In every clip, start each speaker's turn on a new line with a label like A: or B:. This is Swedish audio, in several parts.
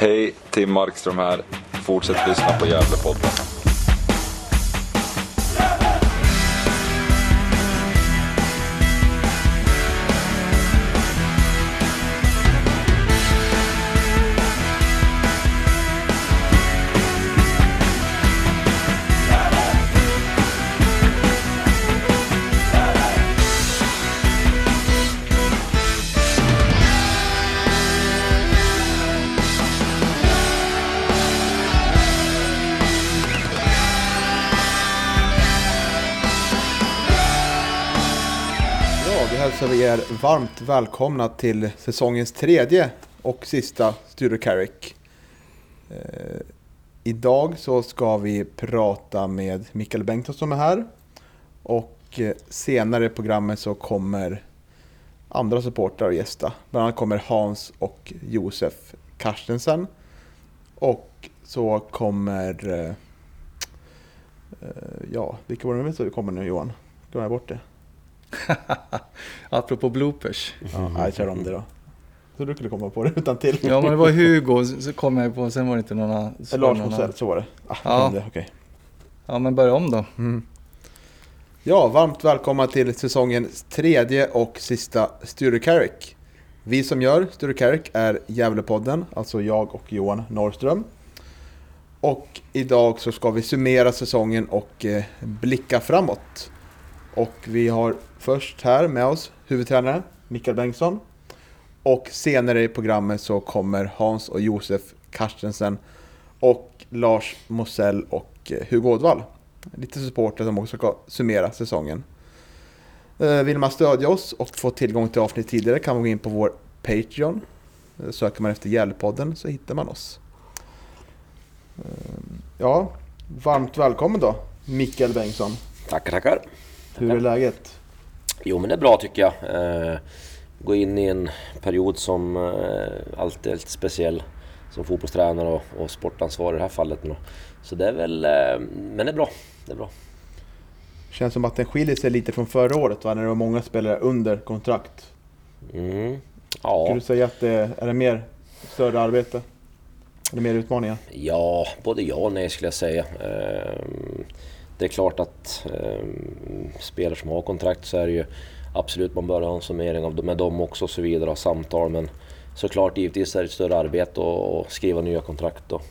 A: Hej, Tim Markström här. Fortsätt lyssna på Gävlepodden.
B: Varmt välkomna till säsongens tredje och sista Studio Carrick. Eh, idag så ska vi prata med Mikael Bengtsson som är här. Och eh, senare i programmet så kommer andra supportrar och gästa. Bland annat kommer Hans och Josef Karstensen. Och så kommer... Eh, eh, ja, vilka var det nu som kommer nu Johan? Glömde jag bort det?
C: Apropå bloopers.
B: Ja, jag kör om det då. Så du kunde komma på det utan till.
C: Ja men det var Hugo, så kom jag på, sen var det inte någon annan.
B: Lars
C: annan.
B: så var det. Ah,
C: Ja.
B: Det, okej.
C: Ja men börja om då.
B: Mm. Ja, varmt välkomna till säsongens tredje och sista Studio Carrick. Vi som gör Studio Carrick är Gävlepodden, alltså jag och Johan Norrström. Och idag så ska vi summera säsongen och eh, blicka framåt. Och vi har först här med oss huvudtränaren Mikael Bengtsson. Och senare i programmet så kommer Hans och Josef Carstensen och Lars Mosell och eh, Hugo Ådvall. Lite supporter som också ska summera säsongen. Eh, vill man stödja oss och få tillgång till avsnitt tidigare kan man gå in på vår Patreon. Eh, söker man efter Hjälpodden så hittar man oss. Ja, varmt välkommen då Mikael Bengtsson.
D: Tackar, tackar.
B: Hur är läget?
D: Jo men det är bra tycker jag. Eh, gå in i en period som eh, alltid är lite speciell som fotbollstränare och, och sportansvarig i det här fallet. Så det är väl, eh, men det är bra. Det är bra.
B: Känns som att den skiljer sig lite från förra året va? När det var många spelare under kontrakt.
D: Mm.
B: Skulle
D: Ja,
B: du säga att det är, är det mer större arbete? Eller mer utmaningar?
D: ja, både ja och nej skulle jag säga. Eh, det är klart att eh, spelare som har kontrakt så är det ju absolut man bör ha en summering av, med dem också och så vidare, och samtal. Men såklart givetvis är det ett större arbete att skriva nya kontrakt och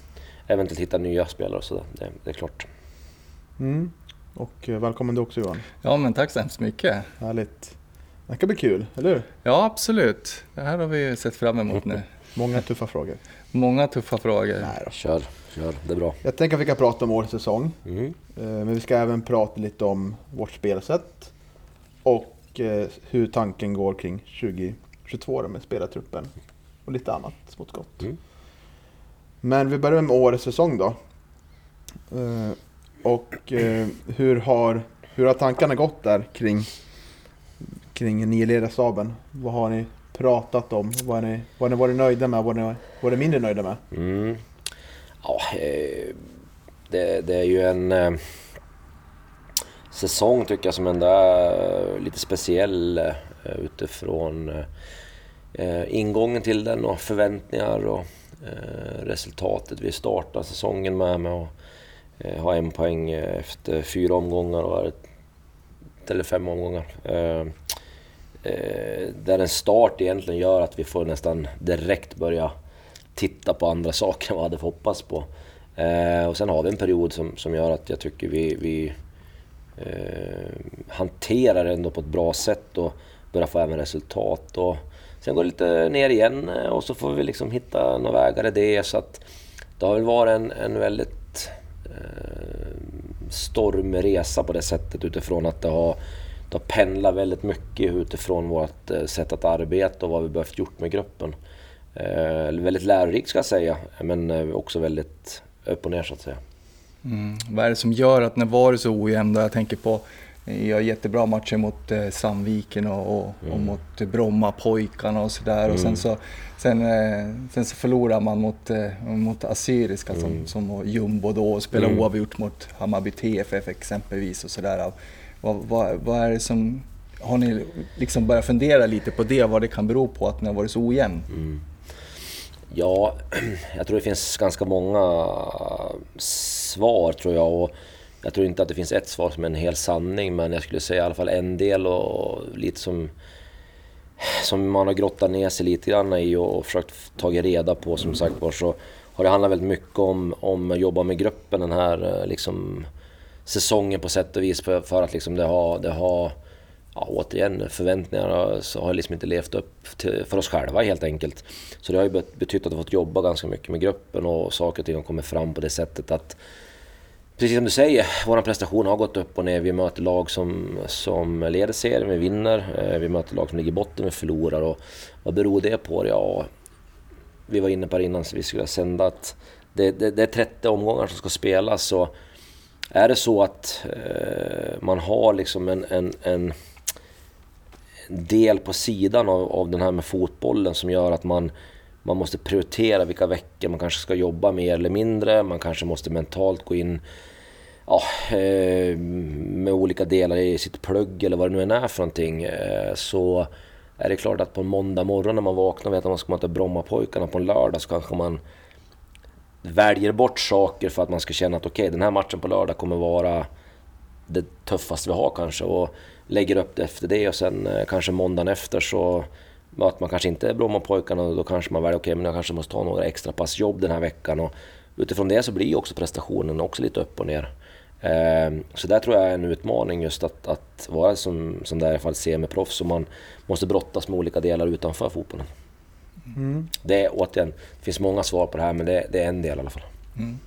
D: eventuellt hitta nya spelare och så där. Det, det är klart.
B: Mm. Och eh, välkommen du också Johan.
C: Ja men tack så hemskt mycket.
B: Härligt. Det kan bli kul, eller hur?
C: Ja absolut. Det här har vi sett fram emot nu.
B: Många tuffa frågor.
C: Många tuffa frågor.
B: Nej då.
D: Kör, kör. Det är bra.
B: Jag tänker att vi kan prata om årets säsong.
D: Mm.
B: Eh, Men vi ska även prata lite om vårt spelsätt. Och eh, hur tanken går kring 2022 då med spelartruppen. Och lite annat smått gott.
D: Mm.
B: Men vi börjar med årets säsong då. Eh, Och hur har, hur har tankarna gått där kring, kring nioledarstaben? Vad har ni pratat om? Vad har ni, vad har ni varit nöjda med? Vad har ni varit mindre nöjda med?
D: Mm. Ja, eh, det, det är ju en eh, säsong tycker jag som ändå är eh, lite speciell utifrån ingången till den och förväntningar och resultatet. Vi startar säsongen med, med att ha en poäng efter fyra omgångar och eller fem omgångar. Där en start egentligen gör att vi får nästan direkt börja titta på andra saker än vad jag hade hoppats på. Eh, och sen har vi en period som, som gör att jag tycker vi, vi eh, hanterar det ändå på ett bra sätt och börjar få även resultat. Och sen går det lite ner igen eh, och så får vi liksom hitta några vägar i det. Så att det har väl varit en, en väldigt eh, stormig resa på det sättet utifrån att det har, det har pendlat väldigt mycket utifrån vårt eh, sätt att arbeta och vad vi behövt gjort med gruppen. Eh, väldigt lärorikt ska jag säga, men eh, också väldigt upp och ner så att säga.
C: Mm. Vad är det som gör att när var det så ojämn? Jag tänker på jag gör jättebra matcher mot eh, Sandviken och, och, och mot Brommapojkarna och sådär. Och sen så, sen, eh, sen så förlorar man mot, eh, mot Assyriska som, som var jumbo då och spelar
D: Mm.
C: oavgjort mot Hammarby TFF exempelvis och sådär. Vad, vad, vad är det som... Har ni liksom börjat fundera lite på det, vad det kan bero på att ni har varit så ojämn?
D: Mm. Ja, jag tror det finns ganska många svar tror jag. Och jag tror inte att det finns ett svar som är en hel sanning, men jag skulle säga i alla fall en del och lite som, som man har grottat ner sig lite grann i och försökt ta reda på som sagt var så har det handlat väldigt mycket om, om att jobba med gruppen den här liksom, säsongen på sätt och vis för, för att liksom det har, det har ja, återigen, förväntningarna så har liksom inte levt upp till, för oss själva helt enkelt. Så det har ju betytt att vi fått jobba ganska mycket med gruppen och saker och ting har kommit fram på det sättet att Precis som du säger, vår prestation har gått upp och ner. Vi möter lag som, som leder serien, vi vinner. Eh, vi möter lag som ligger i botten, vi förlorar. Och vad beror det på? Ja, vi var inne på det innan så vi skulle sända att det, det, det är 30 omgångar som ska spelas. Så är det så att eh, man har liksom en, en, en del på sidan av, av den här med fotbollen som gör att man, man måste prioritera vilka veckor man kanske ska jobba mer eller mindre. Man kanske måste mentalt gå in ja, eh, med olika delar i sitt plugg eller vad det nu än är för någonting. Eh, så är det klart att på en måndag morgon när man vaknar och vet att man ska möta Brommapojkarna på en lördag så kanske man väljer bort saker för att man ska känna att okej, okay, den här matchen på lördag kommer vara det tuffaste vi har kanske. Och lägger upp det efter det och sen eh, kanske måndagen efter så möter man kanske inte Brommapojkarna och då kanske man väljer, okej okay, men jag kanske måste ta några extra pass jobb den här veckan. Och utifrån det så blir också prestationen också lite upp och ner. Ehm, så där tror jag är en utmaning just att, att vara som, som där i alla fall semiproffs och man måste brottas med olika delar utanför fotbollen. Mm. Det är återigen, det finns många svar på det här men det, det är en del i alla fall. Mm.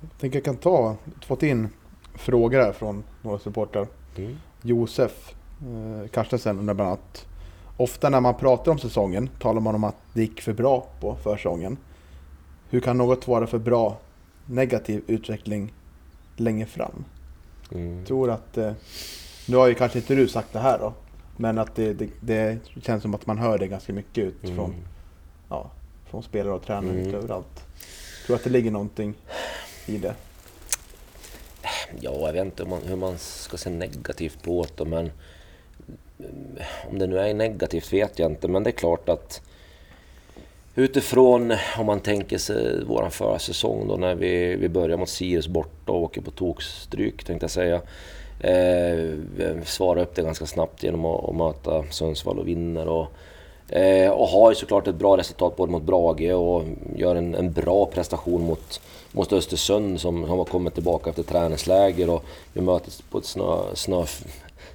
B: Jag tänker jag kan ta, fått in frågor här från några supportrar. Mm. Josef eh, Carstensen undrar bland annat. Ofta när man pratar om säsongen talar man om att det gick för bra på försäsongen. Hur kan något vara för bra negativ utveckling längre fram? Mm. Jag tror att, eh, nu har ju kanske inte du sagt det här då, men att det, det, det känns som att man hör det ganska mycket ut mm. från, ja, från spelare och tränare mm. överallt. Tror att det ligger någonting i det?
D: Ja, jag vet inte hur man ska se negativt på det, men eh, om det nu är negativt vet jag inte, men det är klart att utifrån om man tänker sig våran förra säsong då när vi, vi börjar mot Sirius borta och åker på tokstryk tänkte jag säga. Eh, svarar upp det ganska snabbt genom att, att möta Sundsvall och vinner. Och, eh, och har ju såklart ett bra resultat både mot Brage och gör en, en bra prestation mot mot Östersund som, som har kommit tillbaka efter träningsläger och vi möts på ett snö, snö,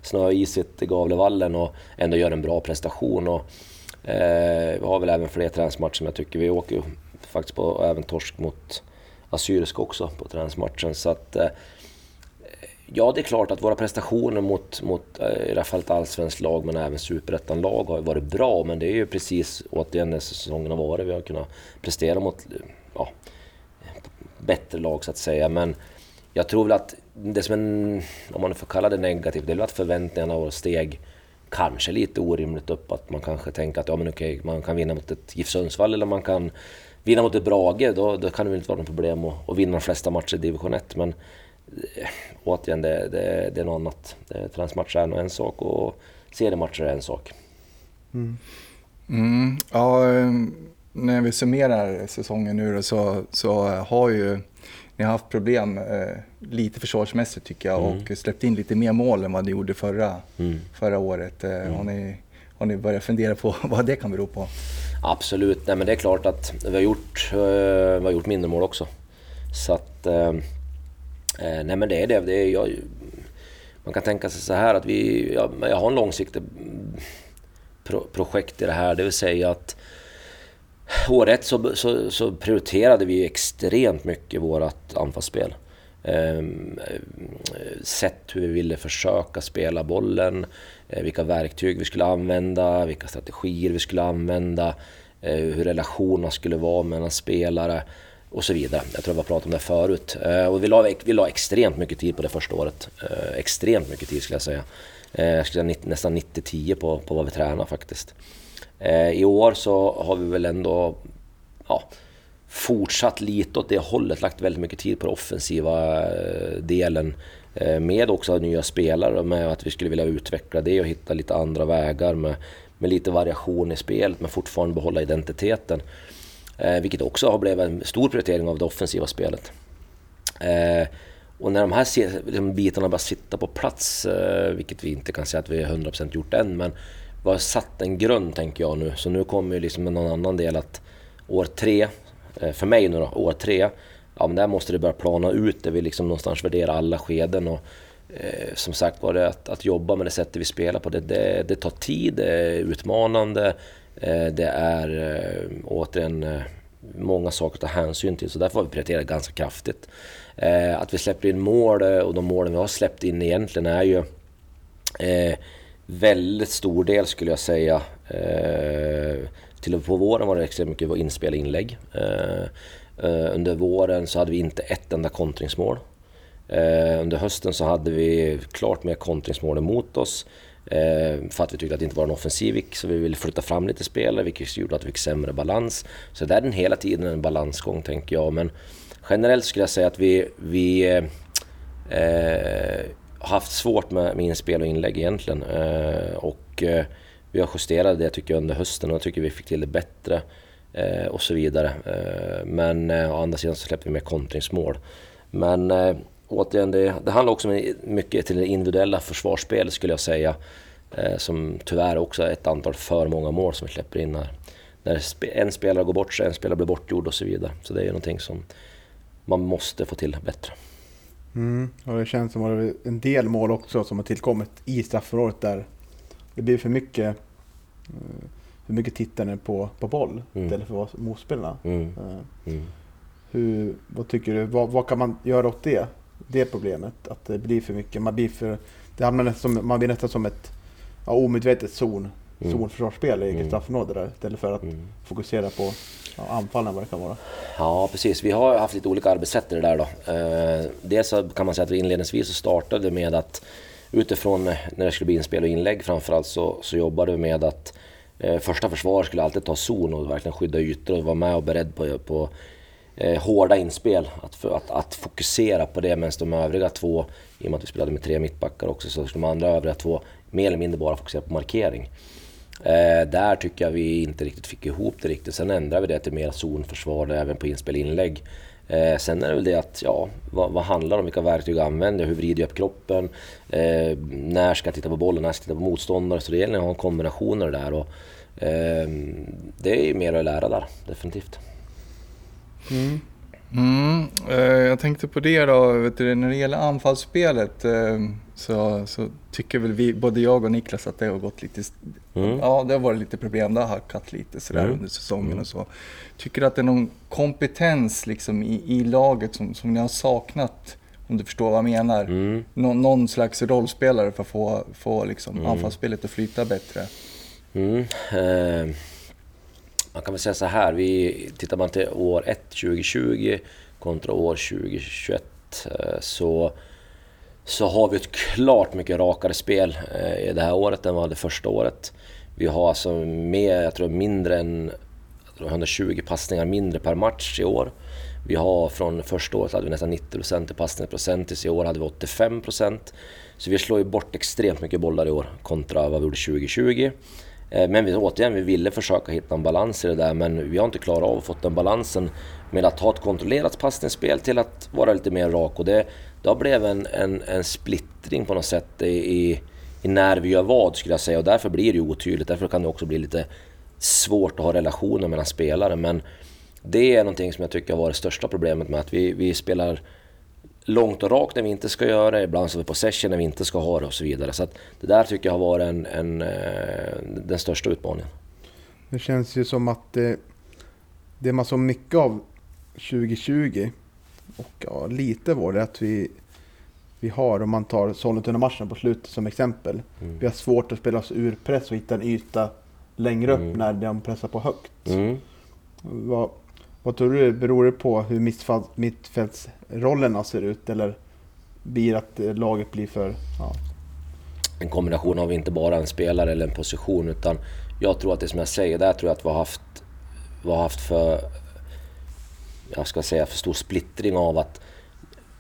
D: snöisigt Gavlevallen och ändå gör en bra prestation. Och, eh, vi har väl även fler träningsmatcher som jag tycker. Vi åker ju faktiskt på även torsk mot Assyrisk också på träningsmatchen. Så att, eh, ja, det är klart att våra prestationer mot, mot eh, i alla fall ett allsvenskt lag men även superettan-lag har varit bra. Men det är ju precis återigen när säsongen har varit. Vi har kunnat prestera mot eh, ja, bättre lag så att säga. Men jag tror väl att det som en, om man får kalla det negativt, det är väl att förväntningarna och steg kanske lite orimligt upp. Att man kanske tänker att ja, men okej, man kan vinna mot ett GIF Sundsvall eller man kan vinna mot ett Brage. Då, då kan det väl inte vara något problem att, att vinna de flesta matcher i division 1. Men eh, återigen, det, det, det är något annat. Träningsmatcher är nog en sak och seriematcher är en sak.
C: Mm. Mm, ja, när vi summerar säsongen nu då, så, så har ju ni haft problem eh, lite försvarsmässigt tycker jag mm. och släppt in lite mer mål än vad ni gjorde förra, mm. förra året. Eh, mm. har, ni, har ni börjat fundera på vad det kan bero på?
D: Absolut, nej men det är klart att vi har gjort, eh, vi har gjort mindre mål också. Så att... Eh, nej men det är det. det är, jag, man kan tänka sig så här att vi... Jag, jag har en långsiktig pro, projekt i det här, det vill säga att år ett så, så, så, prioriterade vi extremt mycket vårt anfallsspel. Ehm, sett hur vi ville försöka spela bollen, eh, vilka verktyg vi skulle använda, vilka strategier vi skulle använda, eh, hur relationerna skulle vara mellan spelare och så vidare. Jag tror jag pratat om det förut. Eh, och vi la, vi la extremt mycket tid på det första året. Eh, extremt mycket tid skulle jag säga. Eh, jag skulle säga nästan 90-10 på, på vad vi tränar faktiskt. Eh, I år så har vi väl ändå ja, fortsatt lite åt det hållet, lagt väldigt mycket tid på den offensiva eh, delen. Eh, med också nya spelare, med att vi skulle vilja utveckla det och hitta lite andra vägar med, med lite variation i spelet men fortfarande behålla identiteten. Eh, vilket också har blivit en stor prioritering av det offensiva spelet. Eh, och när de här liksom, bitarna börjar sitta på plats, eh, vilket vi inte kan säga att vi har 100% gjort än, men vi har satt en grund tänker jag nu. Så nu kommer ju liksom någon annan del att år tre, eh, för mig nu då, år tre, ja men där måste det börja plana ut där vi liksom någonstans värderar alla skeden. Och, eh, som sagt var, det att, att jobba med det sättet vi spelar på, det, det, det tar tid, det är utmanande, Eh, det är eh, återigen eh, många saker att ta hänsyn till, så därför har vi prioriterat ganska kraftigt. Att vi släpper in mål och de målen vi har släppt in egentligen är ju väldigt stor del skulle jag säga. Till och på våren var det extremt mycket inspel inlägg. Under våren så hade vi inte ett enda kontringsmål. Under hösten så hade vi klart mer kontringsmål emot oss. Eh, för att vi tyckte att det inte var en offensiv så vi ville flytta fram lite spelare vilket gjorde att vi fick sämre balans. Så det är den hela tiden en balansgång tänker jag. Men generellt skulle jag säga att vi, vi eh, eh, har haft svårt med, med inspel och inlägg egentligen. Eh, och eh, vi har justerat det tycker jag under hösten och jag tycker vi fick till det bättre. Eh, och så vidare. Eh, men eh, å andra sidan så släppte vi mer kontringsmål. Men eh, återigen, det, det handlar också mycket till det individuella försvarsspelet skulle jag säga. Eh, som tyvärr också är ett antal för många mål som vi släpper in när, när en spelare går bort sig, en spelare blir bortgjord och så vidare. Så det är ju någonting som man måste få till bättre.
B: Mm, och det känns som att det är en del mål också som har tillkommit i straffområdet där det blir för mycket eh, för mycket tittande på, på boll mm. istället för motspelarna. Mm. Eh, mm. Hur, vad tycker du? Vad, vad, kan man göra åt det? Det problemet. Att det blir för mycket. Man blir, för, det hamnar nästan som, man blir nästan som ett ja, omedvetet zon, mm. zonförsvarsspel i eget mm. straffområde där istället för att mm. fokusera på ja, anfallen vad det kan vara.
D: Ja precis, vi har haft lite olika arbetssätt i det där då. Eh, dels så kan man säga att vi inledningsvis så startade med att utifrån när det skulle bli inspel och inlägg framförallt så, så jobbade vi med att eh, första försvar skulle alltid ta zon och verkligen skydda ytor och vara med och beredd på, på eh, hårda inspel. Att, att, att, fokusera på det medan de övriga två, i och med att vi spelade med tre mittbackar också, så skulle de andra övriga två mer eller mindre bara fokusera på markering. Eh, där tycker jag vi inte riktigt fick ihop det riktigt. Sen ändrade vi det till mer zonförsvar även på inspel inlägg. Eh, sen är det väl det att, ja, vad, vad handlar det om? Vilka verktyg använder jag? Hur vrider jag upp kroppen? Eh, när ska jag titta på bollen? När ska jag titta på motståndare? Så det gäller att ha en kombination av det där. Och, eh, det är mer att lära där, definitivt.
C: Mm. Mm, eh, jag tänkte på det då, vet du, när det gäller anfallsspelet eh, så, så, tycker väl vi, både jag och Niklas att det har gått lite, mm. ja det har varit lite problem, det har hackat lite sådär mm. under säsongen och så. Tycker du att det är någon kompetens liksom i, i laget som, som ni har saknat? Om du förstår vad jag menar. Mm. Nå, någon slags rollspelare för att få, få liksom mm. anfallsspelet att flyta bättre.
D: Mm. Eh man kan väl säga så här, vi, tittar man till år 1 2020 kontra år 2021 eh, så, så har vi ett klart mycket rakare spel eh, i det här året än vad det första året. Vi har alltså mer, jag tror mindre än tror 120 passningar mindre per match i år. Vi har från första året hade vi nästan 90 procent i passningsprocent, i år hade vi 85 procent. Så vi slår ju bort extremt mycket bollar i år kontra vad vi gjorde 2020. Eh, men vi, återigen, vi ville försöka hitta en balans i det där men vi har inte klarat av att få den balansen med att ha ett kontrollerat passningsspel till att vara lite mer rak. Och det, det har blivit en, en, en splittring på något sätt i, i, i, när vi gör vad skulle jag säga och därför blir det ju otydligt. Därför kan det också bli lite svårt att ha relationer mellan spelare. Men det är någonting som jag tycker har varit det största problemet med att vi, vi spelar långt och rakt när vi inte ska göra det, ibland så har vi possession när vi inte ska ha det och så vidare. Så det där tycker jag har varit en, en, eh, den största utmaningen.
B: Det känns ju som att det, det man så mycket av 2020 och ja, lite var det att vi, vi har, om man tar Sollentuna-matchen på slutet som exempel. Mm. Vi har svårt att spela oss ur press och hitta en yta längre upp mm. när de pressar på högt. Mm. Vad, vad tror du, beror det på hur mittfältsrollerna ser ut eller blir att eh, laget blir för... Ja.
D: En kombination av inte bara en spelare eller en position utan jag tror att det som jag säger, där tror jag att vi har haft, vi har haft för, jag ska säga för stor splittring av att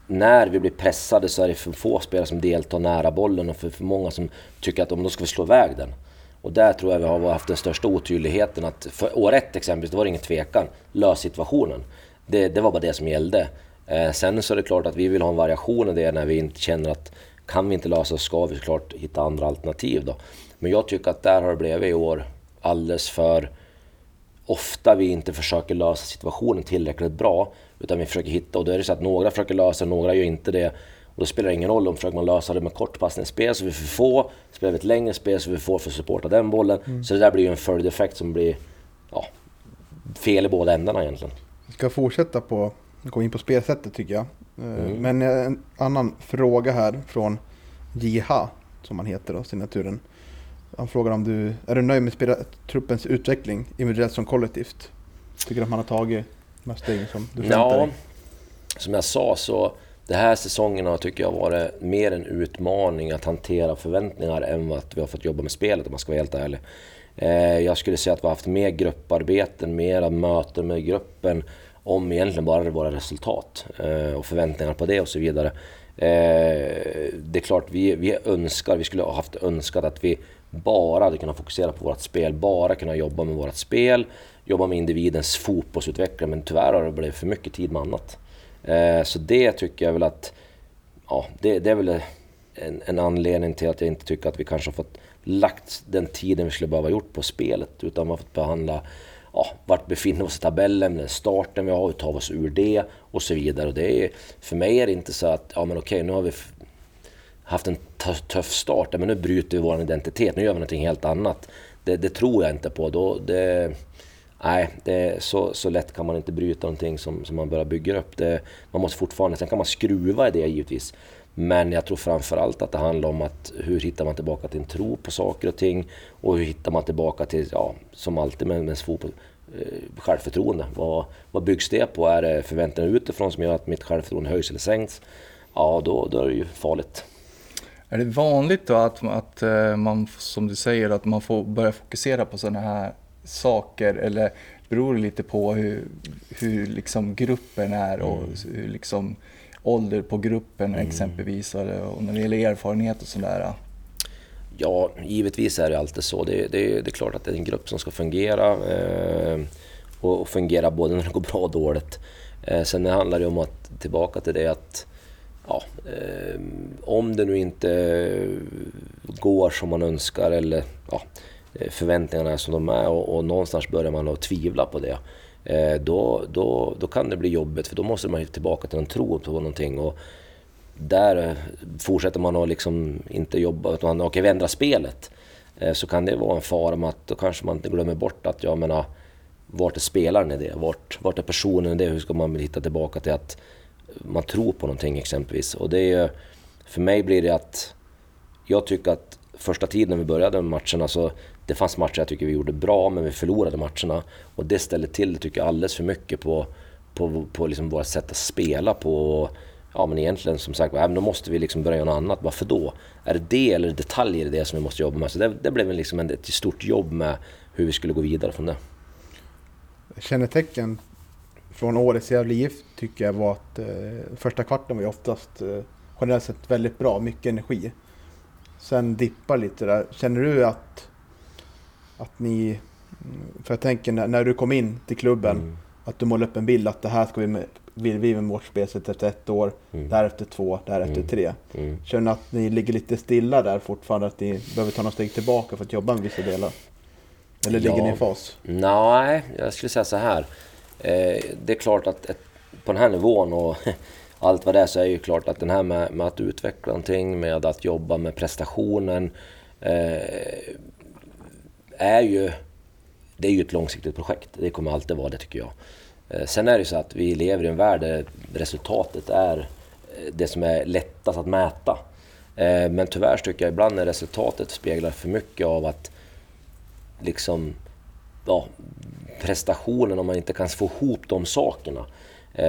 D: när vi blir pressade så är det för få spelare som deltar nära bollen och för, för många som tycker att om de ska vi slå iväg den. Och där tror jag vi har haft den största otydligheten att för år ett exempelvis, då var det ingen tvekan. Lös situationen. Det, det var bara det som gällde. Eh, sen så är det klart att vi vill ha en variation i det när vi inte känner att kan vi inte lösa så ska vi såklart hitta andra alternativ då. Men jag tycker att där har det blivit i år alldeles för ofta vi inte försöker lösa situationen tillräckligt bra. Utan vi försöker hitta, och då är det så att några försöker lösa några gör inte det. Och då spelar det ingen roll om försöker man lösa det med kortpassningsspel så vi får få, spelar vi ett längre spel så vi får för att supporta den bollen. Mm. Så det där blir ju en följdeffekt som blir ja, fel i båda ändarna egentligen.
B: Vi ska fortsätta på, gå in på spelsättet tycker jag. Eh, mm. Men en annan fråga här från Jiha, som han heter då, signaturen. Han frågar om du är du nöjd med truppens utveckling individuellt som kollektivt? Tycker du att man har tagit de stegen som du
D: förväntar ja, dig? Som jag sa så den här säsongen har tycker jag varit mer en utmaning att hantera förväntningar än att vi har fått jobba med spelet om man ska vara helt ärlig. Eh, jag skulle säga att vi har haft mer grupparbeten, mera möten med gruppen om egentligen bara våra resultat eh, och förväntningar på det och så vidare. Eh, det är klart, vi, vi önskar, vi skulle ha haft önskat att vi bara hade kunnat fokusera på vårt spel, bara kunna jobba med vårt spel, jobba med individens fotbollsutveckling, men tyvärr har det blivit för mycket tid med annat. Eh, så det tycker jag väl att, ja, det, det är väl en, en, anledning till att jag inte tycker att vi kanske har fått lagt den tiden vi skulle behöva gjort på spelet, utan man har fått behandla ja, vart befinner vi oss i tabellen, den starten vi har, hur tar vi oss ur det och så vidare. Och det är, för mig är det inte så att, ja men okej, nu har vi haft en tuff start, men nu bryter vi vår identitet, nu gör vi någonting helt annat. Det, det tror jag inte på. Då, det, nej, det, så, så lätt kan man inte bryta någonting som, som man börjar bygga upp. Det, man måste fortfarande, sen kan man skruva i det givetvis. Men jag tror framförallt att det handlar om att hur hittar man tillbaka till en tro på saker och ting och hur hittar man tillbaka till, ja, som alltid med, med fotboll, eh, självförtroende. Vad, vad byggs det på? Är det förväntningar utifrån som gör att mitt självförtroende höjs eller sänks? Ja, då, då är det ju farligt.
C: Är det vanligt då att, att eh, man, som du säger, att man får börja fokusera på sådana här saker eller beror det lite på hur, hur liksom gruppen är och mm. hur liksom ålder på gruppen mm. exempelvis och när det gäller erfarenhet och sådär?
D: Ja, givetvis är det alltid så. Det, det, det är klart att det är en grupp som ska fungera eh, och, och fungera både när det går bra och dåligt. Eh, sen handlar det om att, tillbaka till det att ja, eh, om det nu inte går som man önskar eller ja, Eh, förväntningarna som de är och, och någonstans börjar man att tvivla på det. Eh, då, då, då kan det bli jobbigt för då måste man tillbaka till en tro på någonting. Och där eh, fortsätter man att liksom inte jobba, utan okej, vi ändrar spelet. Eh, så kan det vara en fara med att då kanske man inte glömmer bort att, jag menar, ah, vart är spelaren i det? Vart, vart är personen i det? Hur ska man hitta tillbaka till att man tror på någonting exempelvis? Och det är, för mig blir det att jag tycker att första tiden när vi började med matcherna så det fanns matcher jag tycker vi gjorde bra, men vi förlorade matcherna. Och det ställer till det, tycker jag, alldeles för mycket på, på, på liksom vårt sätt att spela på. Ja, men egentligen som sagt, då måste vi liksom börja göra något annat. Varför då? Är det det eller detaljer i det som vi måste jobba med? Så det, det blev liksom ett stort jobb med hur vi skulle gå vidare från det.
B: Kännetecken från årets Gävle IF tycker jag var att eh, första kvarten var ju oftast eh, generellt sett väldigt bra, mycket energi. Sen dippar lite där. Känner du att att ni, mm, för jag tänker när, när du kom in till klubben, mm. att du målar upp en bild att det här ska vi med, vill vi med vårt spelsätt efter ett år, mm. därefter två, därefter mm. tre. Mm. Känner att ni ligger lite stilla där fortfarande, att ni behöver ta några steg tillbaka för att jobba med vissa delar? Eller ja. ligger ni i fas?
D: Nej, jag skulle säga så här. Eh, det är klart att ett, på den här nivån och allt vad det är så är ju klart att den här med, med att utveckla någonting, med att jobba med prestationen, eh, är ju, det är ju ett långsiktigt projekt. Det kommer alltid vara det tycker jag. Eh, sen är det ju så att vi lever i en värld där resultatet är eh, det som är lättast att mäta. Eh, men tyvärr tycker jag ibland när resultatet speglar för mycket av att liksom, ja, prestationen, om man inte kan få ihop de sakerna.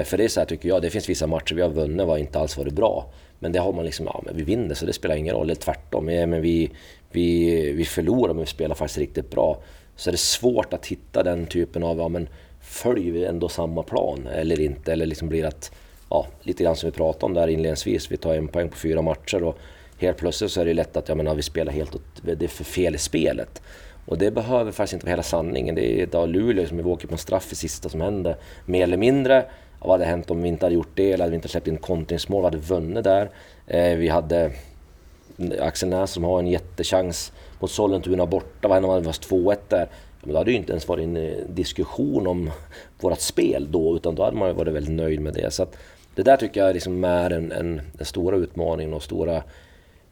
D: För det är så här tycker jag, det finns vissa matcher vi har vunnit var inte alls varit bra. Men det har man liksom, ja men vi vinner så det spelar ingen roll. Eller tvärtom, ja, men vi, vi, vi förlorar men vi spelar faktiskt riktigt bra. Så är det svårt att hitta den typen av, ja men följer vi ändå samma plan eller inte? Eller liksom blir att, ja, lite grann som vi pratade om där inledningsvis, vi tar en poäng på fyra matcher och helt plötsligt så är det lätt att ja, men, vi spelar helt åt, det är för fel i spelet. Och det behöver faktiskt inte vara hela sanningen. Det är idag Luleå som vi åker på en straff i sista som hände, mer eller mindre. Vad hade hänt om vi inte hade gjort det eller hade vi inte släppt in kontringsmål? Vi hade vunnit där. Eh, vi hade Axel Näs som har en jättechans mot Sollentuna borta. Vad hände om det var 2-1 där? Men då hade det ju inte ens varit en eh, diskussion om vårt spel då, utan då hade man varit väldigt nöjd med det. Så det där tycker jag liksom är en, en, den stora utmaningen och stora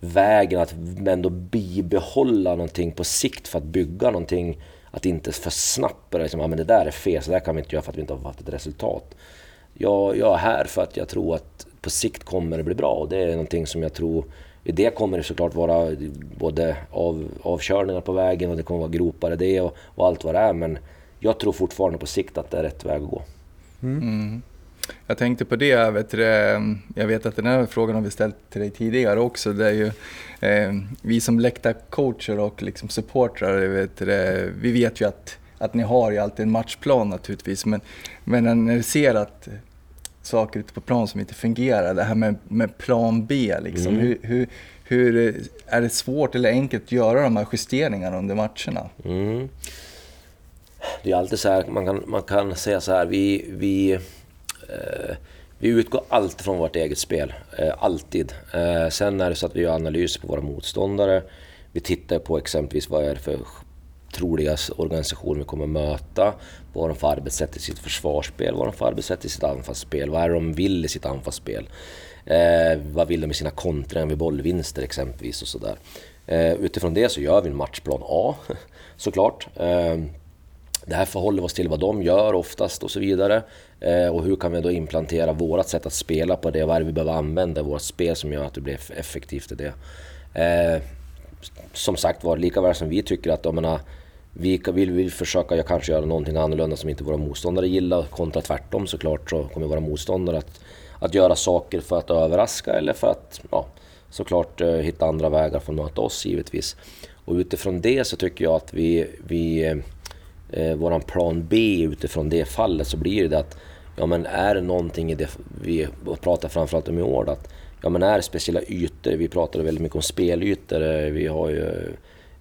D: vägen att ändå bibehålla någonting på sikt för att bygga någonting. Att inte för snabbt börja liksom, ah, men det där är fel, så där kan vi inte göra för att vi inte har fått ett resultat. Jag, jag är här för att jag tror att på sikt kommer det bli bra och det är någonting som jag tror i det kommer det såklart vara både av, avkörningar på vägen och det kommer vara gropar i det och, och, allt vad det är. Men jag tror fortfarande på sikt att det är rätt väg att gå.
C: Mm. Mm. Jag tänkte på det, vet du, jag vet att den här frågan har vi ställt till dig tidigare också. Det är ju, eh, vi som läktarcoacher och liksom supportrar, vet du, vi vet ju att, att ni har ju alltid en matchplan naturligtvis. Men, men när du ser att saker ute på plan som inte fungerar, det här med, med plan B, liksom, mm. hur, hur, hur, är det svårt eller enkelt att göra de här justeringarna under matcherna?
D: Mm. Det är alltid så här, man kan, man kan säga så här, vi, vi Eh, vi utgår alltid från vårt eget spel, eh, alltid. Eh, sen är det så att vi gör analyser på våra motståndare. Vi tittar på exempelvis vad är det för troliga organisationer vi kommer möta. Vad har de för arbetssätt i sitt försvarsspel? Vad har de för arbetssätt i sitt anfallsspel? Vad är det de vill i sitt anfallsspel? Eh, vad vill de i sina kontringar vid bollvinster exempelvis och sådär. Eh, utifrån det så gör vi en matchplan A såklart. Eh, det här förhåller oss till vad de gör oftast och så vidare. Eh, och hur kan vi då implantera vårt sätt att spela på det? Vad är det vi behöver använda i vårt spel som gör att det blir effektivt i det? Eh, som sagt var, lika väl som vi tycker att menar, vi vill, vill försöka kanske göra någonting annorlunda som inte våra motståndare gillar, kontra tvärtom såklart så kommer våra motståndare att, att göra saker för att överraska eller för att ja, såklart eh, hitta andra vägar för att möta oss givetvis. Och utifrån det så tycker jag att vi, vi eh, eh våran plan B utifrån det fallet så blir det att ja men är det någonting i det vi pratar framförallt om i år att ja men är det speciella ytor, vi pratar väldigt mycket om spelytor, eh, vi har ju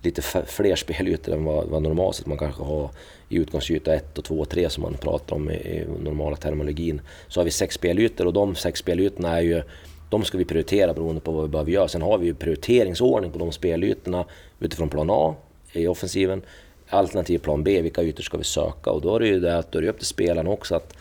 D: lite fler spelytor än vad, vad normalt sett man kanske har i utgångsyta 1 och 2 och 3 som man pratar om i, i normala terminologin. Så har vi sex spelytor och de sex spelytorna är ju de ska vi prioritera beroende på vad vi behöver göra. Sen har vi ju prioriteringsordning på de spelytorna utifrån plan A i offensiven alternativ plan B, vilka ytor ska vi söka? Och då är det ju det att då är det upp till spelarna också att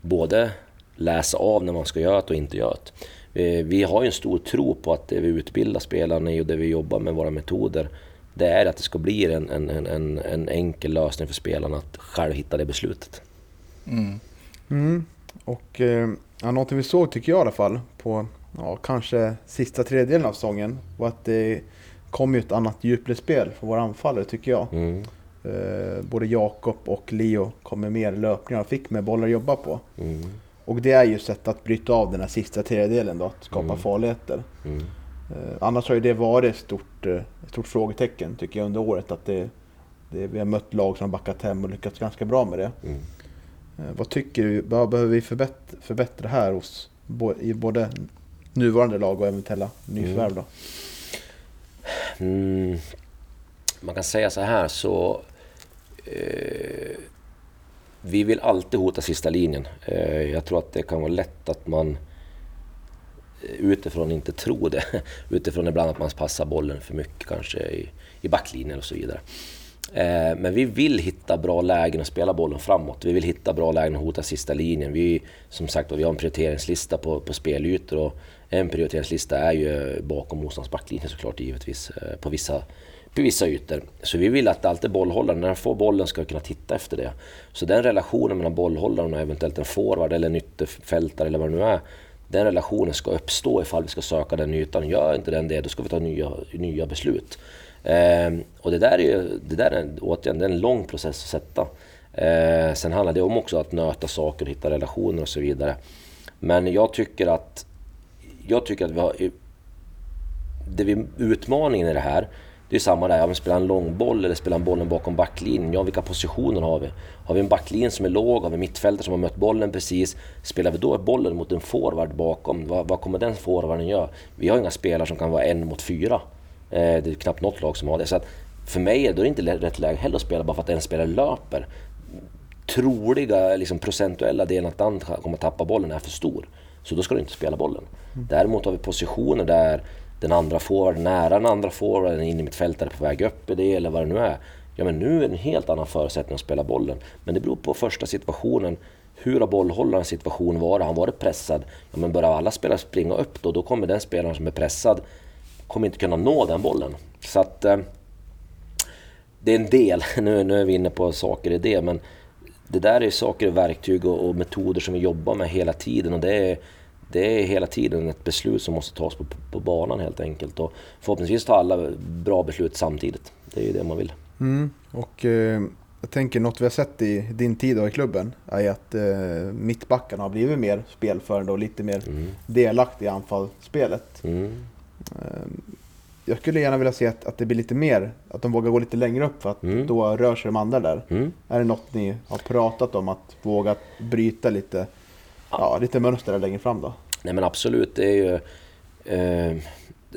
D: både läsa av när man ska göra det och inte göra det. Eh, vi har ju en stor tro på att det vi utbildar spelarna i och det vi jobbar med våra metoder, det är att det ska bli en, en, en, en enkel lösning för spelarna att själv hitta det beslutet.
B: Mm. Mm. Och eh, ja, någonting vi såg, tycker jag i alla fall, på ja, kanske sista tredjedelen av säsongen, var att det kom ju ett annat djupledsspel för våra anfallare, tycker jag. Mm. Eh, både Jakob och Leo kom med mer löpningar och fick med bollar att jobba på. Mm. Och det är ju sätt att bryta av den här sista tredjedelen då, att skapa mm. farligheter. Mm. Eh, annars har ju det varit ett stort, eh, ett stort frågetecken tycker jag under året. Att det, det, vi har mött lag som har backat hem och lyckats ganska bra med det. Mm. Eh, vad tycker du, vad behöver vi förbättra, förbättra här hos, i både nuvarande lag och eventuella nyförvärv då?
D: Mm. Man kan säga så här så eh, vi vill alltid hota sista linjen. Eh, jag tror att det kan vara lätt att man utifrån inte tro det. Utifrån ibland att man passar bollen för mycket kanske i, i backlinjen och så vidare. Eh, men vi vill hitta bra lägen att spela bollen framåt. Vi vill hitta bra lägen att hota sista linjen. Vi, som sagt, vi har en prioriteringslista på, på spelytor och en prioriteringslista är ju bakom motståndarens backlinje såklart givetvis eh, på vissa på vissa ytor. Så vi vill att alltid bollhållaren, när han får bollen, ska kunna titta efter det. Så den relationen mellan bollhållaren och eventuellt en forward eller en ytterfältare eller vad det nu är. Den relationen ska uppstå ifall vi ska söka den ytan. Gör inte den det, då ska vi ta nya, nya beslut. Eh, och det där är ju, det där är återigen, det är en lång process att sätta. Eh, sen handlar det om också att nöta saker, hitta relationer och så vidare. Men jag tycker att, jag tycker att vi har... Det vi, utmaningen i det här, det är samma där, ja, spelar en långboll eller spelar bollen bakom backlinjen? Ja, vilka positioner har vi? Har vi en backlinje som är låg? Har vi mittfältare som har mött bollen precis? Spelar vi då bollen mot en forward bakom? Vad, vad kommer den forwarden göra? Vi har inga spelare som kan vara en mot fyra. Eh, det är knappt något lag som har det. Så att för mig är det inte rätt läge heller att spela bara för att en spelare löper. Troliga liksom, procentuella delen att den kommer att tappa bollen är för stor. Så då ska du inte spela bollen. Mm. Däremot har vi positioner där den andra forwarden nära den andra forwarden, in i mitt fält är på väg upp i det eller vad det nu är. Ja men nu är det en helt annan förutsättning att spela bollen. Men det beror på första situationen. Hur har bollhållarens situation varit? Har han varit pressad? Ja men börjar alla spelare springa upp då, då kommer den spelaren som är pressad kommer inte kunna nå den bollen. Så att eh, det är en del, nu, nu är vi inne på saker i det, men det där är saker, verktyg och, och metoder som vi jobbar med hela tiden och det är det är hela tiden ett beslut som måste tas på, på banan helt enkelt. Och förhoppningsvis tar alla bra beslut samtidigt. Det är ju det man vill.
B: Mm. Och eh, jag tänker något vi har sett i din tid i klubben är att eh, mittbackarna har blivit mer spelförande och lite mer mm. delaktiga i anfallsspelet. Mm. Eh, jag skulle gärna vilja se att, att det blir lite mer, att de vågar gå lite längre upp för att mm. då rör sig de andra där. Mm. Är det något ni har pratat om, att våga bryta lite ja, lite mönster längre fram då?
D: Nej men absolut, det är ju eh,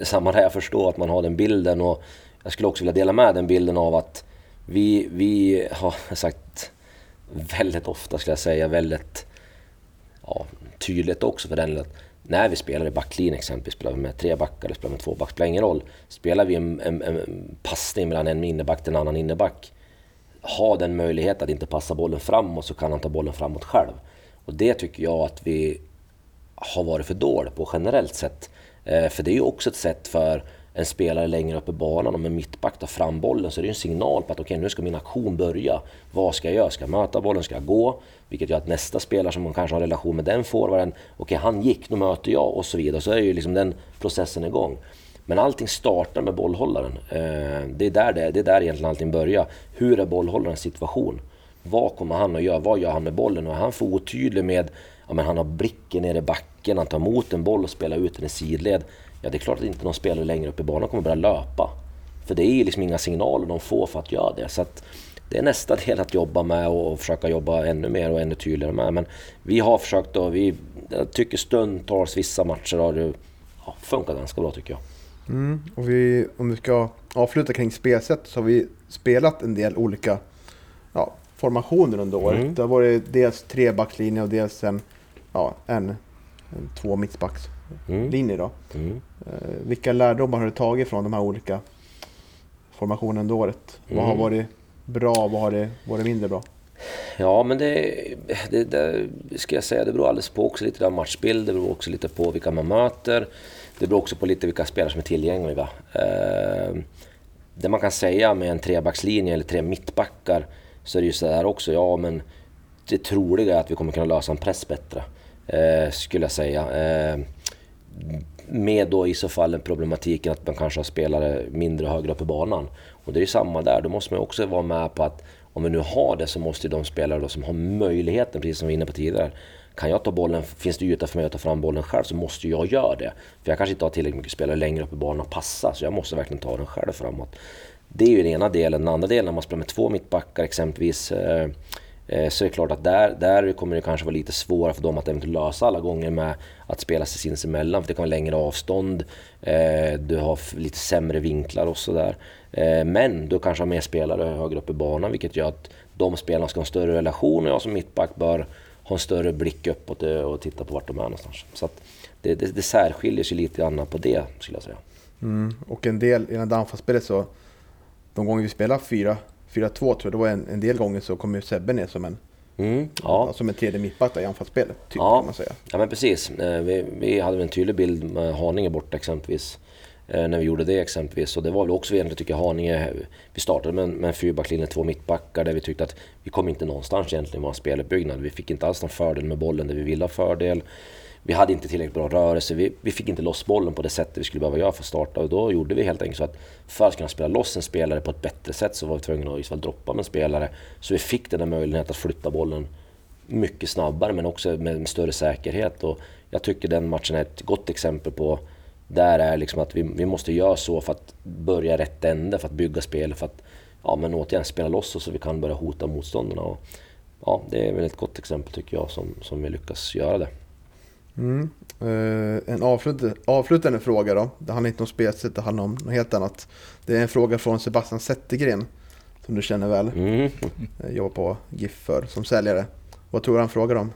D: samma där jag förstår att man har den bilden och jag skulle också vilja dela med den bilden av att vi, vi har sagt väldigt ofta, skulle jag säga, väldigt ja, tydligt också för den när vi spelar i backlinjen exempelvis, spelar vi med tre backar eller spelar med två backar, spelar ingen roll. Spelar vi en, en, en passning mellan en inneback till en annan inneback, ha den möjligheten att inte passa bollen framåt så kan han ta bollen framåt själv. Och det tycker jag att vi har varit för dåliga på generellt sett. Eh, för det är ju också ett sätt för en spelare längre upp i banan, om en mittback tar fram bollen så är det en signal på att okej, okay, nu ska min aktion börja. Vad ska jag göra? Ska jag möta bollen? Ska jag gå? Vilket gör att nästa spelare som man kanske har en relation med den forwarden, okej, okay, han gick, nu möter jag och så vidare. Så är ju liksom den processen igång. Men allting startar med bollhållaren. Eh, det är där, det, det är där egentligen allting börjar. Hur är bollhållarens situation? Vad kommer han att göra? Vad gör han med bollen? Och är han för otydlig med ja, men han har blicken nere i backen, han tar emot en boll och spelar ut den i sidled. Ja, det är klart att inte någon spelare längre upp i banan kommer börja löpa. För det är ju liksom inga signaler de får för att göra det. Så att det är nästa del att jobba med och försöka jobba ännu mer och ännu tydligare med. Men vi har försökt och vi jag tycker stundtals vissa matcher har det ja, funkat ganska bra tycker jag.
B: Mm, och vi, om vi ska avsluta kring spelsätt så har vi spelat en del olika ja, formationer under året. Mm. Det har varit dels trebackslinje och dels en, ja, en, en två mittbackslinjer. Då. Mm. Eh, vilka lärdomar har du tagit från de här olika formationerna under året? Mm. Vad har mm. varit bra och vad har det varit mindre bra?
D: Ja, men det, det, det, ska jag säga, det beror alldeles på också lite av matchbild, det beror också lite på vilka man möter. Det beror också på lite vilka spelare som är tillgängliga. Eh, det man kan säga med en trebackslinje eller tre mittbackar så är det ju så här också, ja men det troliga är att vi kommer kunna lösa en press bättre. Eh, skulle jag säga. Eh, med då i så fall den problematiken att man kanske har spelare mindre högre upp i banan. Och det är ju samma där, då måste man också vara med på att om vi nu har det så måste ju de spelare då som har möjligheten, precis som vi var inne på tidigare, kan jag ta bollen, finns det yta för mig att ta fram bollen själv så måste jag göra det. För jag kanske inte har tillräckligt mycket spelare längre upp i banan att passa, så jag måste verkligen ta den själv framåt. Det är ju den ena delen. Den andra delen, när man spelar med två mittbackar exempelvis, eh, eh, så är det klart att där, där kommer det kanske vara lite svårare för dem att eventuellt lösa alla gånger med att spela sig sinsemellan, för det kan vara längre avstånd, eh, du har lite sämre vinklar och sådär. Eh, men du kanske har mer spelare högre upp i banan, vilket gör att de spelarna ska ha en större relation och jag som mittback bör ha en större blick uppåt eh, och titta på vart de är någonstans. Så att det, det, det särskiljer sig lite grann på det, skulle jag säga.
B: Mm. Och en del i det här anfallsspelet så de gånger vi spelade 4-2 tror jag, det var en, en del gånger så kom ju Sebbe ner som en Mm, ja. Som en tredje mittback i anfallsspelet, typ,
D: ja.
B: kan man säga.
D: Ja, men precis. Eh, vi, vi hade en tydlig bild med Haninge borta exempelvis. Eh, när vi gjorde det exempelvis. Och det var väl också egentligen, tycker jag, Haninge... Vi startade med en, med en fyrbacklinje, två mittbackar, där vi tyckte att vi kom inte någonstans egentligen med vår speluppbyggnad. Vi fick inte alls någon fördel med bollen där vi ville ha fördel vi hade inte tillräckligt bra rörelse, vi, vi fick inte loss bollen på det sättet vi skulle behöva göra för att starta. Och då gjorde vi helt enkelt så att för att kunna spela loss en spelare på ett bättre sätt så var vi tvungna att droppa med en spelare. Så vi fick den där möjligheten att flytta bollen mycket snabbare men också med, med större säkerhet. Och jag tycker den matchen är ett gott exempel på där är liksom att vi, vi måste göra så för att börja rätt ände, för att bygga spel, för att ja, men återigen spela loss oss så vi kan börja hota motståndarna. Och, ja, det är väl ett gott exempel tycker jag som, som vi lyckas göra det.
B: Mm. Uh, en avslut, avslutande fråga då. Det handlar inte om spelsätt, det handlar om något helt annat. Det är en fråga från Sebastian Zettergren, som du känner väl.
D: Mm.
B: Jobbar på GIF för som säljare. Vad tror du han frågar om?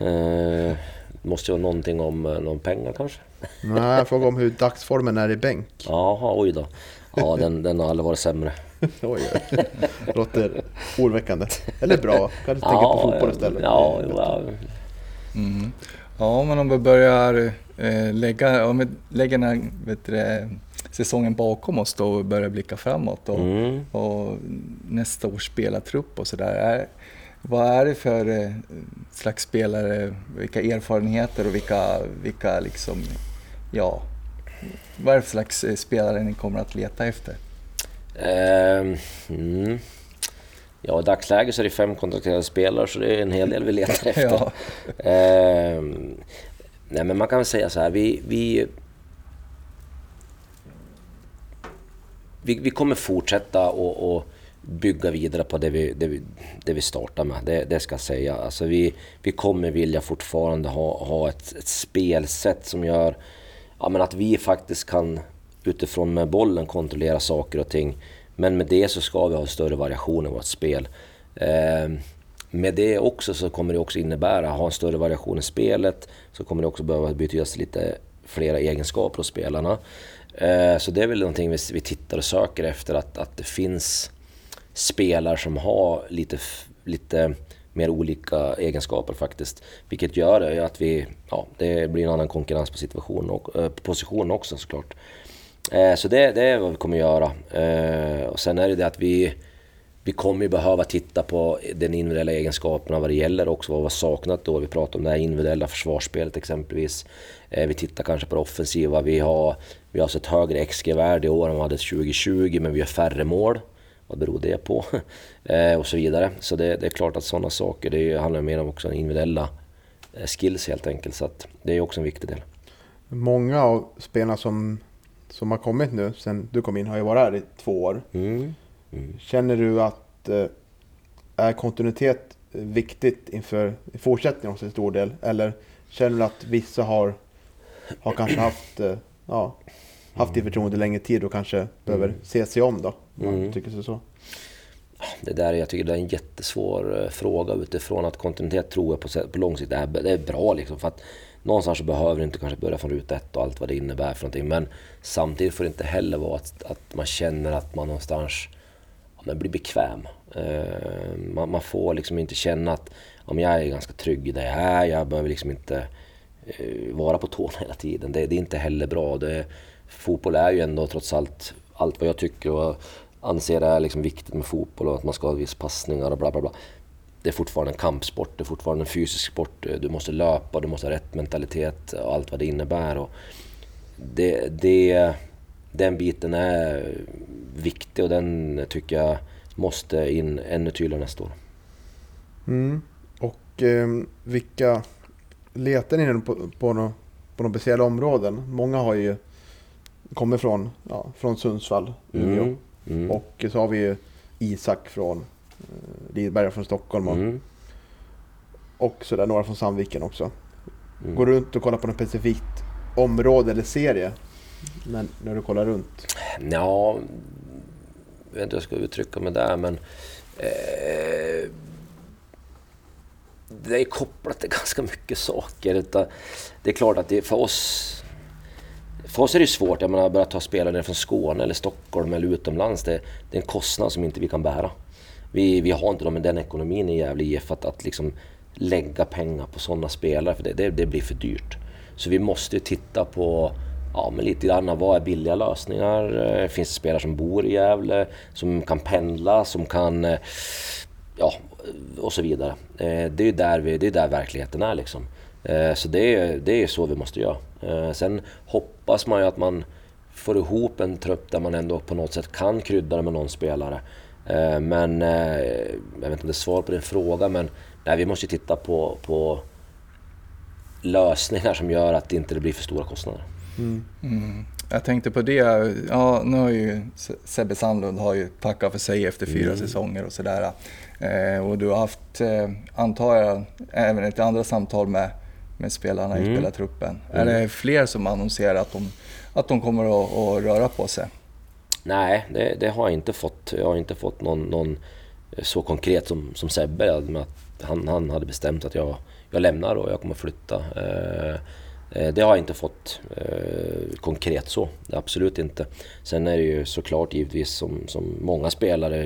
D: Uh, måste ju någonting om uh, någon pengar kanske?
B: Nej, han frågar om hur dagsformen är i bänk.
D: Jaha, oj då. Ja, den, den har aldrig varit sämre.
B: oj. Låter oroväckande. Eller bra, kanske tänka på fotboll istället.
D: Ja, ja.
C: Mm. ja, men om vi börjar eh, lägga, om vi lägger den här säsongen bakom oss då och börjar blicka framåt och,
D: Mm.
C: och nästa års spelartrupp och sådär. Vad är det för eh, slags spelare, vilka erfarenheter och vilka, vilka liksom, ja, vad är det för slags eh, spelare ni kommer att leta efter?
D: Ehm, mm. Ja, i dagsläget så är det fem kontrakterade spelare så det är en hel del vi letar efter.
C: Ja.
D: Ehm, nej men man kan väl säga så här, vi, vi, vi, vi kommer fortsätta och, och bygga vidare på det vi, det vi, det vi startar med. Det, det ska jag säga. Alltså vi, vi kommer vilja fortfarande ha, ha ett, ett spelsätt som gör ja, men att vi faktiskt kan utifrån med bollen kontrollera saker och ting. Men med det så ska vi ha större variation i vårt spel. Eh, med det också så kommer det också innebära, ha en större variation i spelet, så kommer det också behöva betydas lite flera egenskaper hos spelarna. Eh, så det är väl någonting vi, vi tittar och söker efter, att, att det finns spelare som har lite, lite mer olika egenskaper faktiskt. Vilket gör det att vi, ja, det blir en annan konkurrens på situation och eh, position också såklart. Eh, så det, det är vad vi kommer göra. Eh, och sen är det det att vi, vi kommer ju behöva titta på den individuella egenskaperna vad det gäller också, vad vi har saknat då. Vi pratar om det här individuella försvarsspelet exempelvis. Eh, vi tittar kanske på det offensiva. Vi har, vi har sett högre XG-värde i år än vad vi hade 2020, men vi har färre mål. Vad beror det på? och så vidare. Så det, det är klart att sådana saker, det handlar mer om också individuella skills helt enkelt. Så att det är också en viktig del.
B: Många av spelarna som, som har kommit nu sen du kom in har ju varit här i två år.
D: Mm. Mm.
B: Känner du att eh, är kontinuitet viktigt inför fortsättningen också till stor del? Eller känner du att vissa har, har kanske haft, eh, ja, haft det förtroende längre tid och kanske behöver se sig om då? Man
D: Mm.
B: tycker så.
D: Det där, jag tycker det är en jättesvår eh, fråga utifrån att kontinuitet tror jag på, på lång sikt är, det är bra liksom. För att någonstans så behöver du inte kanske börja från ruta ett och allt vad det innebär för någonting. Men samtidigt får det inte heller vara att, att man känner att man någonstans ja, men blir bekväm. Eh, man, man får liksom inte känna att ja, men jag är ganska trygg i det jag är. Jag behöver liksom inte eh, vara på tårna hela tiden. Det, det är inte heller bra. Det, fotboll är ju ändå trots allt allt vad jag tycker och anser är liksom viktigt med fotboll och att man ska ha vissa passningar och bla bla bla. Det är fortfarande en kampsport, det är fortfarande en fysisk sport. Du måste löpa, du måste ha rätt mentalitet och allt vad det innebär. Och det, det, den biten är viktig och den tycker jag måste in ännu tydligare nästa år.
B: Mm. Och eh, vilka letar ni på, på, några, på några speciella områden? Många har ju kommit från, ja, från Sundsvall, Umeå.
D: Mm. Mm.
B: Och så har vi ju Isak från Lidberga från Stockholm. Och,
D: Mm.
B: och så där, några från Sandviken också.
D: Mm.
B: Går du runt och kollar på något specifikt område eller serie? När, när du kollar runt?
D: Ja, jag vet inte hur jag ska uttrycka mig där, men eh, det är kopplat till ganska mycket saker. Det är klart att det för oss för oss är det svårt, jag menar, att börja ta spelare från Skåne eller Stockholm eller utomlands. Det, det är en kostnad som inte vi kan bära. Vi, vi har inte de, den ekonomin i Gävle IF att, att liksom lägga pengar på sådana spelare, för det, det, det blir för dyrt. Så vi måste ju titta på ja, men lite grann vad är billiga lösningar? Eh, finns det spelare som bor i Gävle, som kan pendla, som kan... Eh, ja, och så vidare. Eh, det är ju där, vi, det är där verkligheten är liksom. Så det är, det är så vi måste göra. Sen hoppas man ju att man får ihop en trupp där man ändå på något sätt kan krydda det med någon spelare. Eh, Men eh, jag vet inte om det är svar på din fråga, men nej, vi måste ju titta på, på lösningar som gör att det inte blir för stora kostnader.
B: Mm.
C: Mm. Jag tänkte på det, ja nu har ju Sebbe Sandlund har ju tackat för sig efter fyra
D: Mm.
C: säsonger och sådär. Eh, och du har haft, eh, antar jag, även ett andra samtal med, med spelarna i
D: Mm.
C: spelartruppen.
D: Mm.
C: Är det fler som annonserar att de, att de kommer att, att röra på sig?
D: Nej, det, det har jag inte fått. Jag har inte fått någon, någon eh, så konkret som, som Sebbe. Med att han, han hade bestämt att jag, jag lämnar och jag kommer flytta. Eh, eh, det har jag inte fått konkret så. Det absolut inte. Sen är det ju såklart givetvis som, som många spelare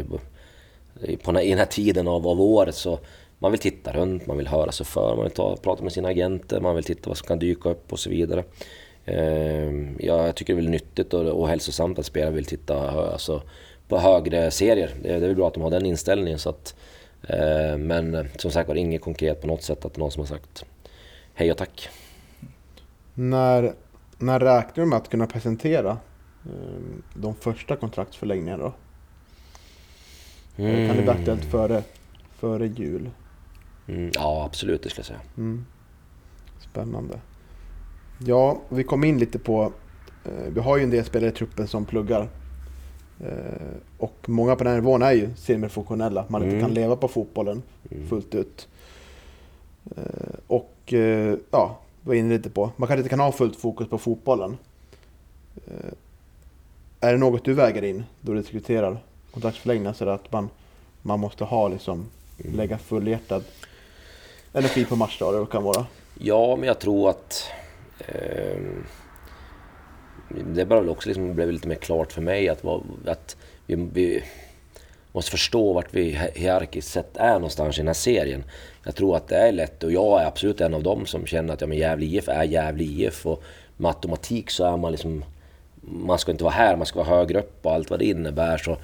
D: i- på den här, den här tiden av, av året så man vill titta runt, man vill höra sig för, man vill ta, prata med sina agenter, man vill titta vad som kan dyka upp och så vidare. Ehm, ja, jag tycker det är väldigt nyttigt och, och hälsosamt att spelare vill titta alltså, på högre serier. Det, är väl bra att de har den inställningen. Så att, eh, men som sagt var, inget konkret på något sätt att någon som har sagt hej och tack.
B: När, när räknar du med att kunna presentera eh, de första kontraktsförlängningarna då?
D: Mm.
B: Kan det bli aktuellt före, före jul?
D: Mm, ja, absolut, det skulle jag säga.
B: Mm. Spännande. Ja, vi kom in lite på... Eh, vi har ju en del spelare i truppen som pluggar. Eh, och många på den här nivån är ju semiprofessionella. Man inte
D: Mm.
B: kan leva på fotbollen
D: Mm.
B: fullt ut. Eh, och eh, ja, var inne lite på. Man kanske inte kan ha fullt fokus på fotbollen. Eh, är det något du väger in då du diskuterar kontraktsförlängningar? Så att man, man måste ha liksom,
D: Mm.
B: lägga fullhjärtad energi på matchdagar det kan vara.
D: Ja, men jag tror att... Ehm, det bara väl också liksom blev lite mer klart för mig att, att vi, vi måste förstå vart vi hierarkiskt sett är någonstans i den här serien. Jag tror att det är lätt och jag är absolut en av dem som känner att ja, men Gävle IF är Gävle IF och med automatik så är man liksom... Man ska inte vara här, man ska vara högre upp och allt vad det innebär. Så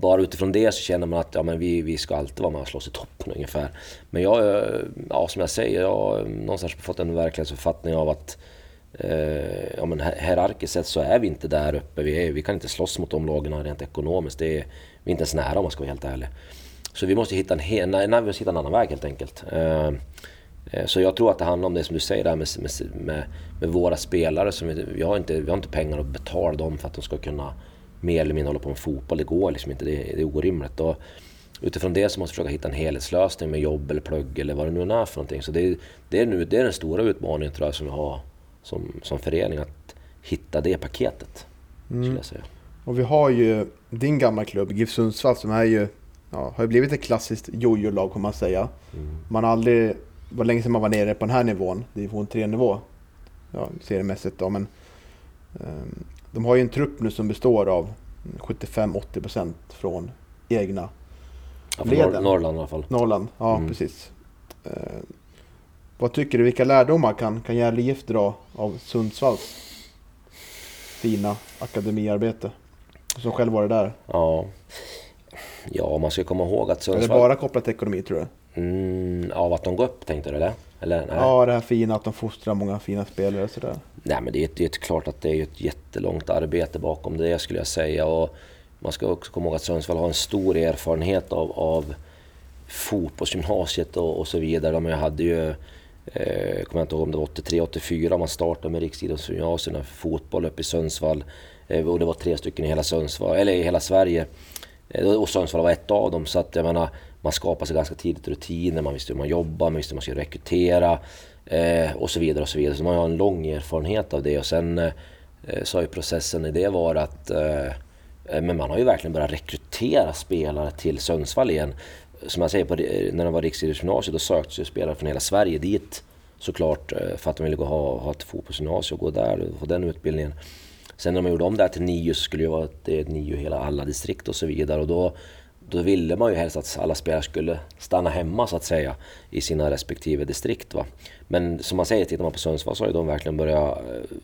D: bara utifrån det så känner man att ja, men vi, vi ska alltid vara med och slåss i toppen ungefär. Men jag, eh, ja, som jag säger, jag har någonstans fått en verklighetsuppfattning av att eh, ja, men hierarkiskt sett så är vi inte där uppe. Vi, är, vi kan inte slåss mot de lagen rent ekonomiskt. Det är, vi är inte ens nära om man ska vara helt ärlig. Så vi måste hitta en, nej, nej, vi måste hitta en annan väg helt enkelt. Eh, eh, så jag tror att det handlar om det som du säger där med, med, med, med våra spelare. Som vi, vi, har inte, vi har inte pengar att betala dem för att de ska kunna mer eller mindre hålla på med fotboll. Det går liksom inte, det, det är orimligt. Och utifrån det så måste vi försöka hitta en helhetslösning med jobb eller plugg eller vad det nu än är för någonting. Så det, det, är, nu, det är den stora utmaningen tror jag som vi har som, som förening. Att hitta det paketet, skulle jag säga.
B: Och vi har ju din gamla klubb, GIF Sundsvall, som är ju, ja, har ju blivit ett klassiskt jojo-lag kan man säga.
D: Mm.
B: Man har aldrig, var länge sedan man var nere på den här nivån, division 3-nivå. Ja, seriemässigt då, men ehm, de har ju en trupp nu som består av 75-80% från egna
D: Ja, från
B: Leden.
D: Norrland i alla fall.
B: Norrland. Ja,
D: Mm.
B: precis. Eh, vad tycker du, vilka lärdomar kan, kan Gävle IF dra av Sundsvalls fina akademiarbete? Som själv varit där.
D: Ja. ja, man ska komma ihåg att
B: Är det
D: Sundsvall...
B: bara kopplat till ekonomi tror du?
D: Mm, av att de går upp tänkte du eller? eller nej?
B: Ja, det här fina att de fostrar många fina spelare och sådär.
D: Nej men det är, det är klart att det är ett jättelångt arbete bakom det skulle jag säga. Och man ska också komma ihåg att Sundsvall har en stor erfarenhet av, av fotbollsgymnasiet och, och så vidare. De hade ju, eh, kommer jag inte ihåg om det var 83, 84 man startade med riksidrottsgymnasierna för fotboll uppe i Sundsvall. Eh, och det var tre stycken i hela Sundsvall, eller i hela Sverige. Eh, och Sundsvall var ett av dem. Så att jag menar, man skapade sig ganska tidigt rutiner, man visste hur man jobbar, man visste hur man skulle rekrytera eh, och så vidare. och Så vidare. Så man har en lång erfarenhet av det. Och sen eh, så har ju processen i det varit att eh, eh, Men man har ju verkligen börjat rekrytera spelare till Sundsvall igen. Som jag säger, på, eh, när det var riksidrottsgymnasiet då söktes ju spelare från hela Sverige dit. Såklart eh, för att de ville gå ha, ha ett fotbollsgymnasium och gå där och få den utbildningen. Sen när man gjorde om det här till nio så skulle det ju vara att nio i hela alla distrikt och så vidare. Och då, då ville man ju helst att alla spelare skulle stanna hemma så att säga i sina respektive distrikt. Va? Men som man säger, tittar man på Sundsvall så har ju de verkligen börjat eh,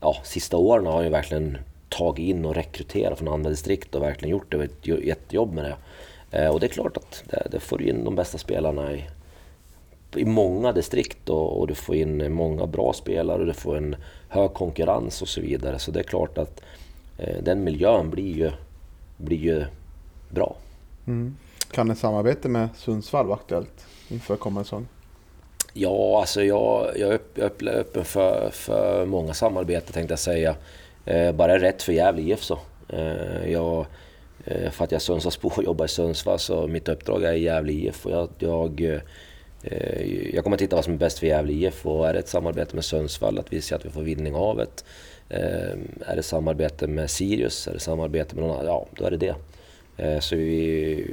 D: ja, sista åren har ju verkligen tagit in och rekryterat från andra distrikt och verkligen gjort det, ett jättejobb med det. Eh, och det är klart att det, det får in de bästa spelarna i, i många distrikt och, och du får in många bra spelare och du får en hög konkurrens och så vidare. Så det är klart att eh, den miljön blir ju, blir ju bra.
B: Mm. Kan ett samarbete med Sundsvall vara aktuellt inför kommande säsong?
D: Ja, alltså jag, jag är öppen för, för många samarbeten tänkte jag säga. Eh, bara rätt för Gävle IF så. Eh, jag, eh, för att jag är Sundsvallsbo och jobbar i Sundsvall så mitt uppdrag är Gävle IF och jag, jag, eh, jag kommer titta vad som är bäst för Gävle IF och är det ett samarbete med Sundsvall, att vi ser att vi får vinning av det. Är det samarbete med Sirius, är det samarbete med någon annan, ja då är det det. Eh, så vi,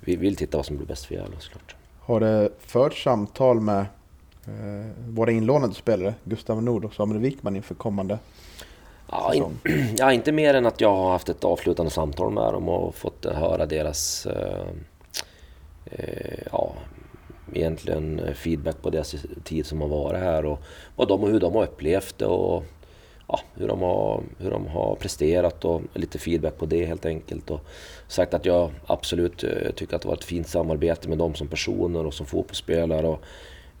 D: vi vill titta vad som blir bäst för Gävle såklart.
B: Har det förts samtal med eh, våra inlånade spelare, Gustav Nord och Samuel Wikman inför kommande
D: Ja, in, ja, inte mer än att jag har haft ett avslutande samtal med dem och fått höra deras eh, eh, ja, egentligen feedback på deras tid som har varit här och vad de, hur de har upplevt det och ja, hur, de har, hur de har presterat och lite feedback på det helt enkelt. Och sagt att jag absolut eh, tycker att det var ett fint samarbete med dem som personer och som fotbollsspelare. Och,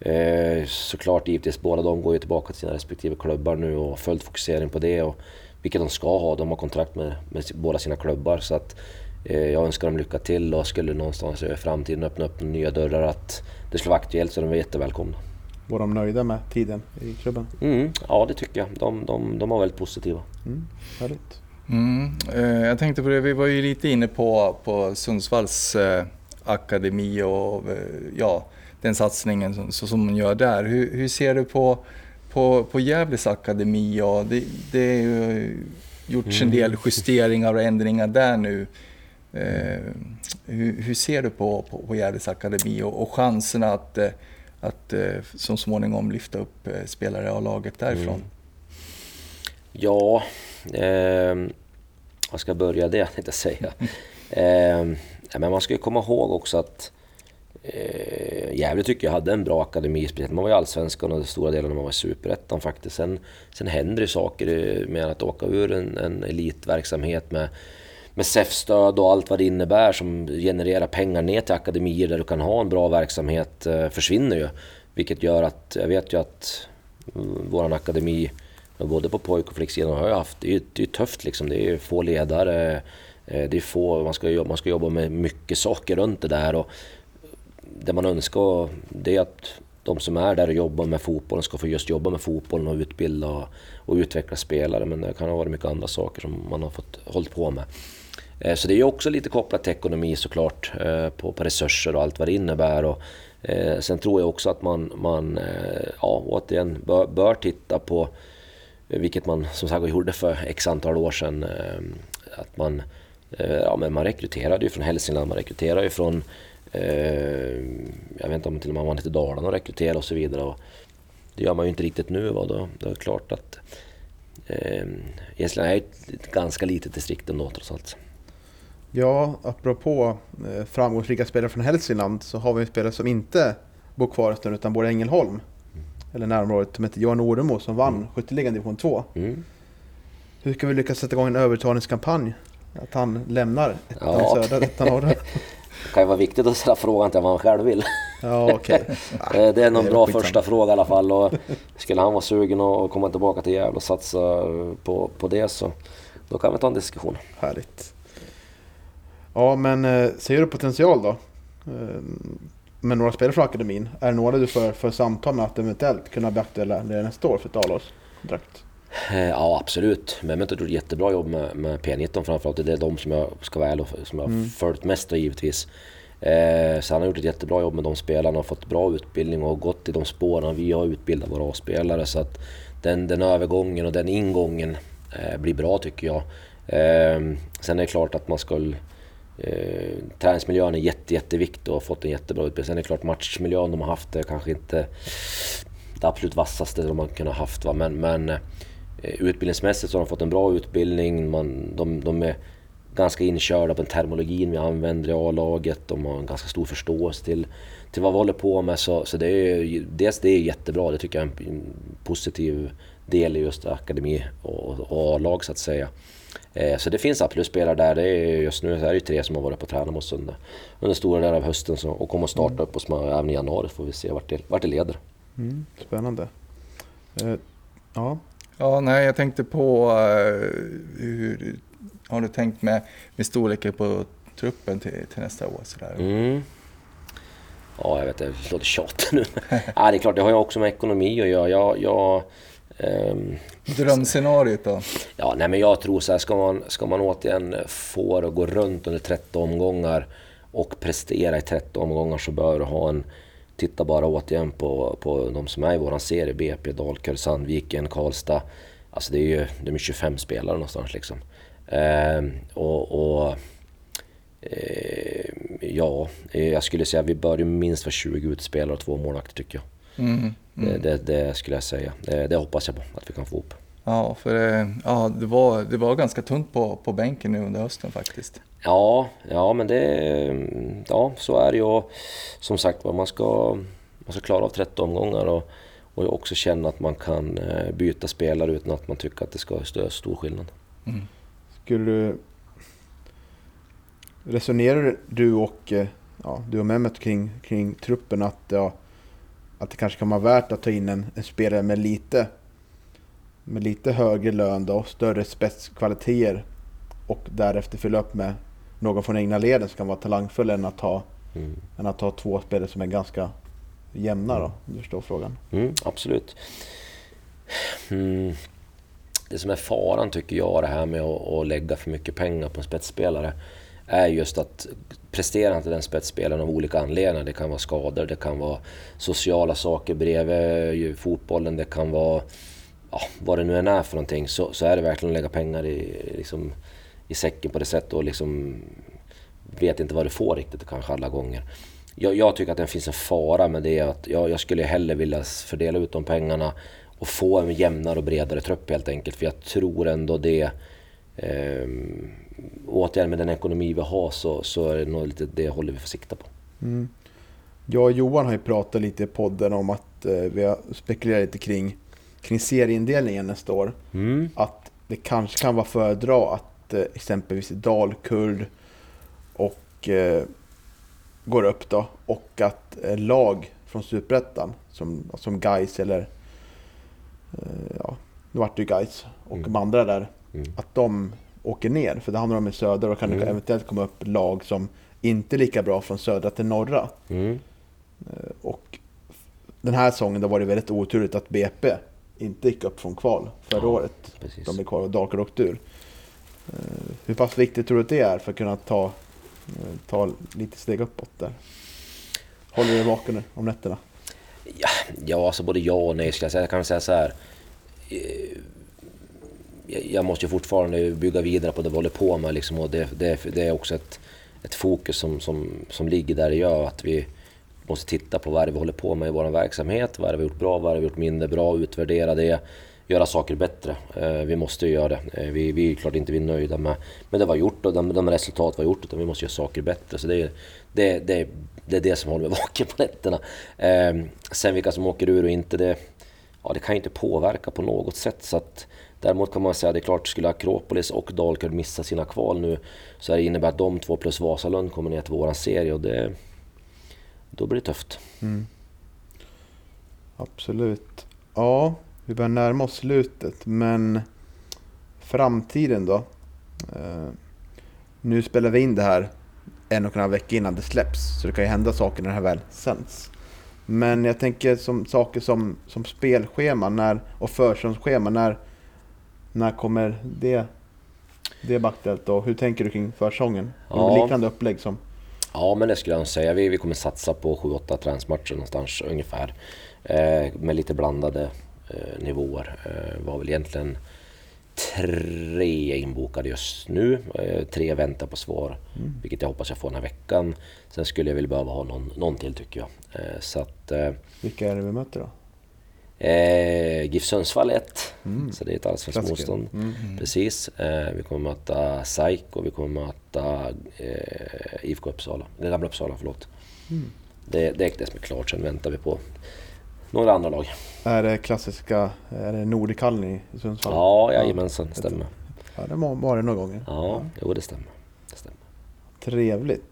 D: eh, såklart givetvis, båda de går ju tillbaka till sina respektive klubbar nu och följt fokusering på det. Och, vilket de ska ha, de har kontrakt med, med båda sina klubbar. Så att, eh, jag önskar dem lycka till och skulle någonstans i framtiden öppna upp nya dörrar att det skulle vara aktuellt så de är jättevälkomna.
B: Var de nöjda med tiden i klubben?
D: Mm, ja, det tycker jag. De, de, de var väldigt positiva.
B: Mm, härligt.
C: Mm, eh, jag tänkte på det, vi var ju lite inne på, på Sundsvalls eh, akademi och eh, ja, den satsningen som, som man gör där. Hur, hur ser du på, på, på Gävles akademi? Ja, det, det är ju gjorts en del mm. justeringar och ändringar där nu. Eh, hur, hur, ser du på, på, på Gävles akademi och, och chanserna att eh, att eh, så småningom lyfta upp eh, spelare av laget därifrån? Mm.
D: Ja, eh, vad ska jag börja det tänkte jag säga. eh, men man ska ju komma ihåg också att eh, Gävle tycker jag hade en bra akademi, speciellt man var i Allsvenskan och stora delar när man var i Superettan faktiskt. Sen, sen händer det saker med att åka ur en, en elitverksamhet med med SEF-stöd och allt vad det innebär som genererar pengar ner till akademier där du kan ha en bra verksamhet eh, försvinner ju. Vilket gör att, jag vet ju att mm, vår akademi, både på pojk och flicksidan, har ju haft, det är, det är tufft liksom. Det är få ledare, eh, det är få, man ska, jobba, man ska jobba med mycket saker runt det där. Och det man önskar det är att de som är där och jobbar med fotbollen ska få just jobba med fotbollen och utbilda och utveckla spelare. Men det kan ha varit mycket andra saker som man har fått hållit på med. Eh, så det är också lite kopplat till ekonomi såklart, eh, på, på resurser och allt vad det innebär. Och, eh, sen tror jag också att man, man eh, ja, återigen bör, bör titta på, vilket man som sagt gjorde för x antal år sedan, att man, ja, men man rekryterade ju från Hälsingland, man rekryterade ju från, jag vet inte om till och med man till Dalarna och rekryterade och så vidare. Och det gör man ju inte riktigt nu. Va? Då, då är det klart att eh, Gästrikland är ett ganska litet distrikt ändå trots allt.
B: Ja, apropå eh, framgångsrika spelare från Hälsingland så har vi en spelare som inte bor kvar i utan bor i Ängelholm. Mm. Eller närområdet, som heter Johan Oremo som vann mm. skytteligan division 2. Mm. Hur ska vi lyckas sätta igång en övertalningskampanj? Att han lämnar ettan ja. södra, ettan norra.
D: Det kan ju vara viktigt att ställa frågan till vad man själv vill.
B: Ja, okay.
D: Eh, det är någon bra första fråga i alla fall. Och skulle han vara sugen att komma tillbaka till Gävle och satsa på, på det så då kan vi ta en diskussion.
B: Härligt. Ja, men eh, ser du potential då? Eh, med några spelare från akademin. Är det några du för, för samtal med att eventuellt kunna bli aktuella nästa år för ett A-lagskontrakt?
D: Eh, ja absolut. Mehmet har gjort ett jättebra jobb med, med P19 framförallt. Det är de som jag ska vara ärlig som jag mm. följt mest då givetvis. Eh, så han har gjort ett jättebra jobb med de spelarna och fått bra utbildning och gått i de spåren vi har utbildat våra A-spelare. Så att den, den övergången och den ingången eh, blir bra tycker jag. Eh, sen är det klart att man ska Eh, träningsmiljön är jätte, jätteviktig och har fått en jättebra utbildning. Sen är det klart matchmiljön de har haft är kanske inte det absolut vassaste de har kunnat haft. Va? Men, men eh, utbildningsmässigt så har de fått en bra utbildning. Man, de, de är ganska inkörda på den termologin vi använder i A-laget. De har en ganska stor förståelse till, till vad vi håller på med. Så, så det är, dels det är jättebra, det tycker jag är en positiv del i just akademi och, och A-lag så att säga. Eh, så det finns absolut spelare där. Det är, just nu är det tre som har varit på träning hos under, under stora delar av hösten så, och kommer att starta mm. upp hos mig även i januari. får vi se vart det, vart det leder.
B: Mm, spännande. Uh, ja.
C: Ja, nej, jag tänkte på uh, hur har du tänkt med, med storleken på truppen till, till nästa år? Sådär?
D: Mm. Ja, jag vet det låter tjatigt nu. ja, det är klart, det har ju också med ekonomi att göra. Jag, jag, ehm,
C: Drömscenariot då?
D: Ja, nej men jag tror så här, ska man, ska man återigen få det att gå runt under 30 omgångar och prestera i 30 omgångar så bör du ha en... Titta bara återigen på, på de som är i våran serie, BP, Dalkurd, Sandviken, Karlstad. Alltså det är ju det är 25 spelare någonstans liksom. Ehm, och, och eh, ja, jag skulle säga att vi bör ju minst vara 20 utspelare och två målvakter tycker jag.
C: Mm.
D: Det, det, det skulle jag säga. Det, det hoppas jag på att vi kan få ihop.
C: Ja, för eh, ja, det, var, det var ganska tunt på, på bänken nu under hösten faktiskt.
D: Ja, ja men det... Ja, så är det ju. Som sagt man ska, man ska klara av 30 omgångar och, och också känna att man kan eh, byta spelare utan att man tycker att det ska vara stor skillnad.
C: Mm.
B: Skulle du... Resonerar du och, eh, ja, du och Mehmet kring, kring truppen att, ja, att det kanske kan vara värt att ta in en, en spelare med lite, med lite högre lön då, och större spetskvaliteter och därefter fylla upp med någon från egna leden som kan vara talangfull än att ha,
D: Mm.
B: än att ha två spelare som är ganska jämna då, om du förstår frågan.
D: Mm, absolut. Mm. Det som är faran tycker jag det här med att, att lägga för mycket pengar på en spetsspelare är just att presterar inte den spetsspelaren av olika anledningar. Det kan vara skador, det kan vara sociala saker bredvid fotbollen, det kan vara ja, vad det nu än är för någonting. Så, så är det verkligen att lägga pengar i, liksom, i säcken på det sättet och liksom vet inte vad du får riktigt kanske alla gånger. Jag, jag tycker att det finns en fara med det. Att jag, jag skulle hellre vilja fördela ut de pengarna och få en jämnare och bredare trupp helt enkelt. För jag tror ändå det... Eh, återigen med den ekonomi vi har så, så är det nog lite det håller vi får sikta på.
B: Mm. Jag och Johan har ju pratat lite i podden om att eh, vi har spekulerat lite kring, kring serieindelningen nästa år.
D: Mm.
B: Att det kanske kan vara föredra att eh, exempelvis Dalkurd och eh, går upp då och att eh, lag från Superettan som, som Gais eller eh, ja, nu vart det ju Gais och
D: Mm.
B: de andra där
D: Mm.
B: att de åker ner för det handlar om i söder och kan
D: Mm.
B: eventuellt komma upp lag som inte är lika bra från södra till norra.
D: Mm.
B: Eh, Och den här säsongen då var det väldigt oturligt att BP inte gick upp från kval förra
D: Ja,
B: året.
D: Precis.
B: De blev kvar och Dalkurd åkte ur. Eh, Hur pass viktigt tror du att det är för att kunna ta, eh, ta lite steg uppåt där? Håller du dig vaken nu om nätterna?
D: Ja, ja, alltså både ja och nej skulle jag säga. Jag kan säga så här jag- måste ju fortfarande bygga vidare på det vi håller på med liksom, och det, det, det är också ett, ett fokus som, som, som ligger där det gör att vi måste titta på vad det är vi håller på med i vår verksamhet. Vad har det vi gjort bra, vad har det vi gjort mindre bra, utvärdera det, göra saker bättre. Eh, Vi måste ju göra det. Eh, Vi, vi är klart inte vi är nöjda med, med det vi har gjort och de, de resultat vi har gjort utan vi måste göra saker bättre. Så det är det, det, det, är det som håller mig vaken på nätterna. Eh, Sen vilka som åker ur och inte, det, ja, det kan ju inte påverka på något sätt. Så att, däremot kan man säga att det är klart, skulle Akropolis och Dalkurd missa sina kval nu så det innebär att de två plus Vasalund kommer ner till våran serie och det, då blir det tufft.
B: Mm. Absolut. Ja, vi börjar närma oss slutet, men framtiden då? Uh, nu spelar vi in det här en och en halv vecka innan det släpps, så det kan ju hända saker när det här väl sänds. Men jag tänker som saker som, som spelschema när, och försäsongsschema, när, när kommer det, det bli aktuellt och hur tänker du kring försäsongen?
D: Ja.
B: Liknande upplägg som...
D: Ja, men det skulle jag säga. Vi, vi kommer satsa på 7-8 träningsmatcher någonstans ungefär. Eh, med lite blandade eh, nivåer. Eh, var väl egentligen tre inbokade just nu. Eh, tre väntar på svar,
B: Mm.
D: vilket jag hoppas jag får den här veckan. Sen skulle jag väl behöva ha någon, någon till tycker jag. Eh, så att eh,
B: Vilka är det vi möter då?
D: Eh, GIF Sundsvall är ett,
B: Mm.
D: så det är ett allsvenskt motstånd.
B: Mm.
D: Precis. Eh, vi kommer möta SAIK och vi kommer möta eh, IFK Uppsala. Det gamla Uppsala, förlåt.
B: Mm.
D: Det, det är det som är klart. Sen väntar vi på några andra lag.
B: Är det klassiska, är det Nordikallen i Sundsvall?
D: Ja, jajamensan. Det stämmer.
B: Ja, det var det några gånger.
D: Ja, jo det stämmer. Det stämmer.
B: Trevligt.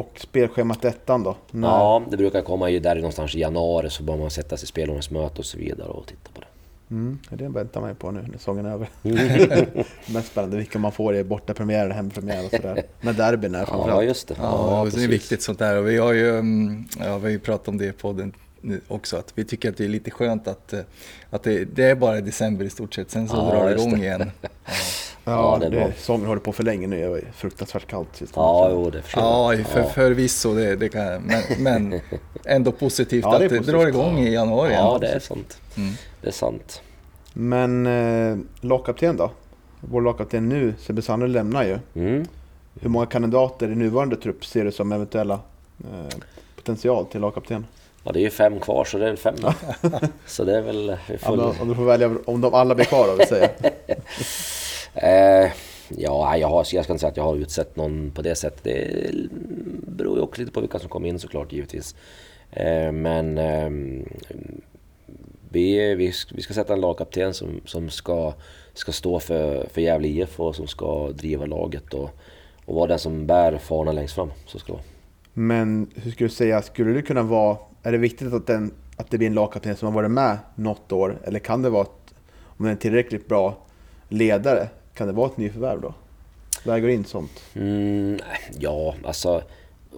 B: Och spelschemat ettan då? När-
D: Ja, det brukar komma ju där någonstans i januari så bör man sätta sig i spelordningsmöte och så vidare och titta på det.
B: Mm, det väntar man ju på nu när säsongen är över.
D: Mm.
B: Mest spännande vilka man får i bortapremiär eller hemmapremiär och sådär. Med derbyn är
D: Ja,
B: framförallt.
D: just det.
C: Ja, det är viktigt sånt där. Och vi har ju, mm, ja, vi har ju pratat om det i podden också, att vi tycker att det är lite skönt att, eh, att det, det är bara i december i stort sett, sen så
D: Ja,
C: drar det igång igen.
B: Ja,
D: Ja, det
B: det
D: bra.
B: säsongen håller på för länge nu. Det var fruktansvärt kallt sist.
D: Ja, jo, det förstår
C: Ja,
D: jag.
C: för, förvisso, det, det kan, jag. men, men ändå positivt
B: Ja, det är
C: att det
B: positivt.
C: drar igång i januari.
D: Ja, det är sant.
C: Mm.
D: Det är sant.
B: Men eh, lagkapten då? Vår lagkapten nu, Sebbe Sandler, lämnar ju.
D: Mm.
B: Hur många kandidater i nuvarande trupp ser du som eventuella eh, potential till lagkapten?
D: Ja, det är ju fem kvar så det är väl fem. så det är väl... Vi
B: Ja, om du får välja om de alla blir kvar då, vill säga.
D: eh, ja, jag, har, jag ska inte säga att jag har utsett någon på det sättet. Det beror ju också lite på vilka som kommer in såklart givetvis. Eh, men eh, vi, vi, vi ska sätta en lagkapten som, som ska, ska stå för, för Gävle IF och som ska driva laget och, och vara den som bär fanan längst fram. Så ska det vara.
B: Men hur skulle du säga, skulle det kunna vara, är det viktigt att, den, att det blir en lagkapten som har varit med något år? Eller kan det vara, om det är en tillräckligt bra ledare, kan det vara ett nyförvärv då? Väger in sånt?
D: Mm, ja, alltså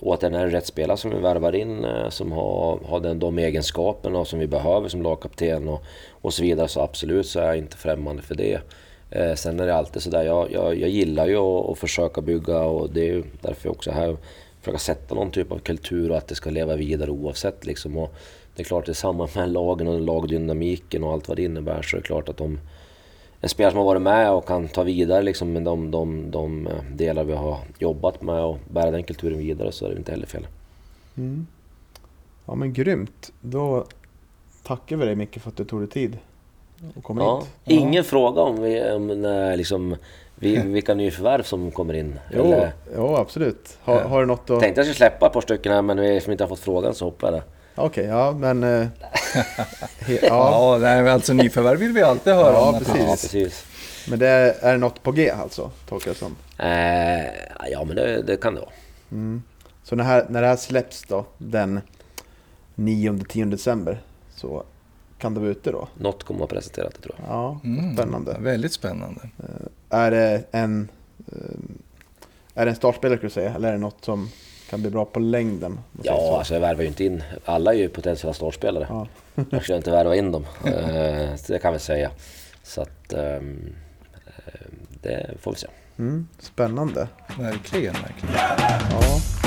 D: återigen är det rätt spelare som vi värvar in eh, som har, har den, de egenskaperna som vi behöver som lagkapten och, och så vidare. Så absolut så är jag inte främmande för det. Eh, sen är det alltid sådär, jag, jag, jag gillar ju att, att försöka bygga och det är ju därför jag också är här försöka sätta någon typ av kultur och att det ska leva vidare oavsett. Liksom. Och det är klart, i samband med lagen och lagdynamiken och allt vad det innebär så är det klart att de en spelare som har varit med och kan ta vidare liksom, med de, de, de eh, delar vi har jobbat med och bära den kulturen vidare så är det inte heller fel.
B: Mm. Ja men grymt. Då tackar vi dig mycket för att du tog dig tid och kom
D: Ja.
B: hit.
D: Ingen fråga om, vi, om när, liksom, vi, vilka nyförvärv som kommer in.
B: Jo,
D: Eller,
B: jo absolut. Har, har du något att...
D: tänkte jag skulle släppa ett par stycken här men eftersom vi inte har fått frågan så hoppar jag där.
B: Okej, ja men... eh, he, ja,
C: Ja, nej, men alltså nyförvärv vill vi alltid höra
B: Ja,
C: om.
B: precis.
D: Ja, precis.
B: men det är, är det något på G alltså, tolkar jag som.
D: Eh, ja men det, det kan det vara.
B: Mm. Så när, här, när det här släpps då, den 9-10 december, så kan det vara ute då?
D: Något kommer att presentera det tror jag.
B: Ja,
C: Mm,
B: spännande.
C: Väldigt spännande.
B: Är det en... eh, Är det en startspelare skulle du säga, eller är det något som kan bli bra på längden?
D: Ja,
B: så?
D: alltså jag värvar ju inte in. Alla är ju potentiella startspelare.
B: Ja.
D: Jag skulle inte värva in dem. Eh, det kan vi säga. Så att ehm, eh, det får vi se.
B: Mm, spännande.
C: Verkligen, verkligen.
B: Ja.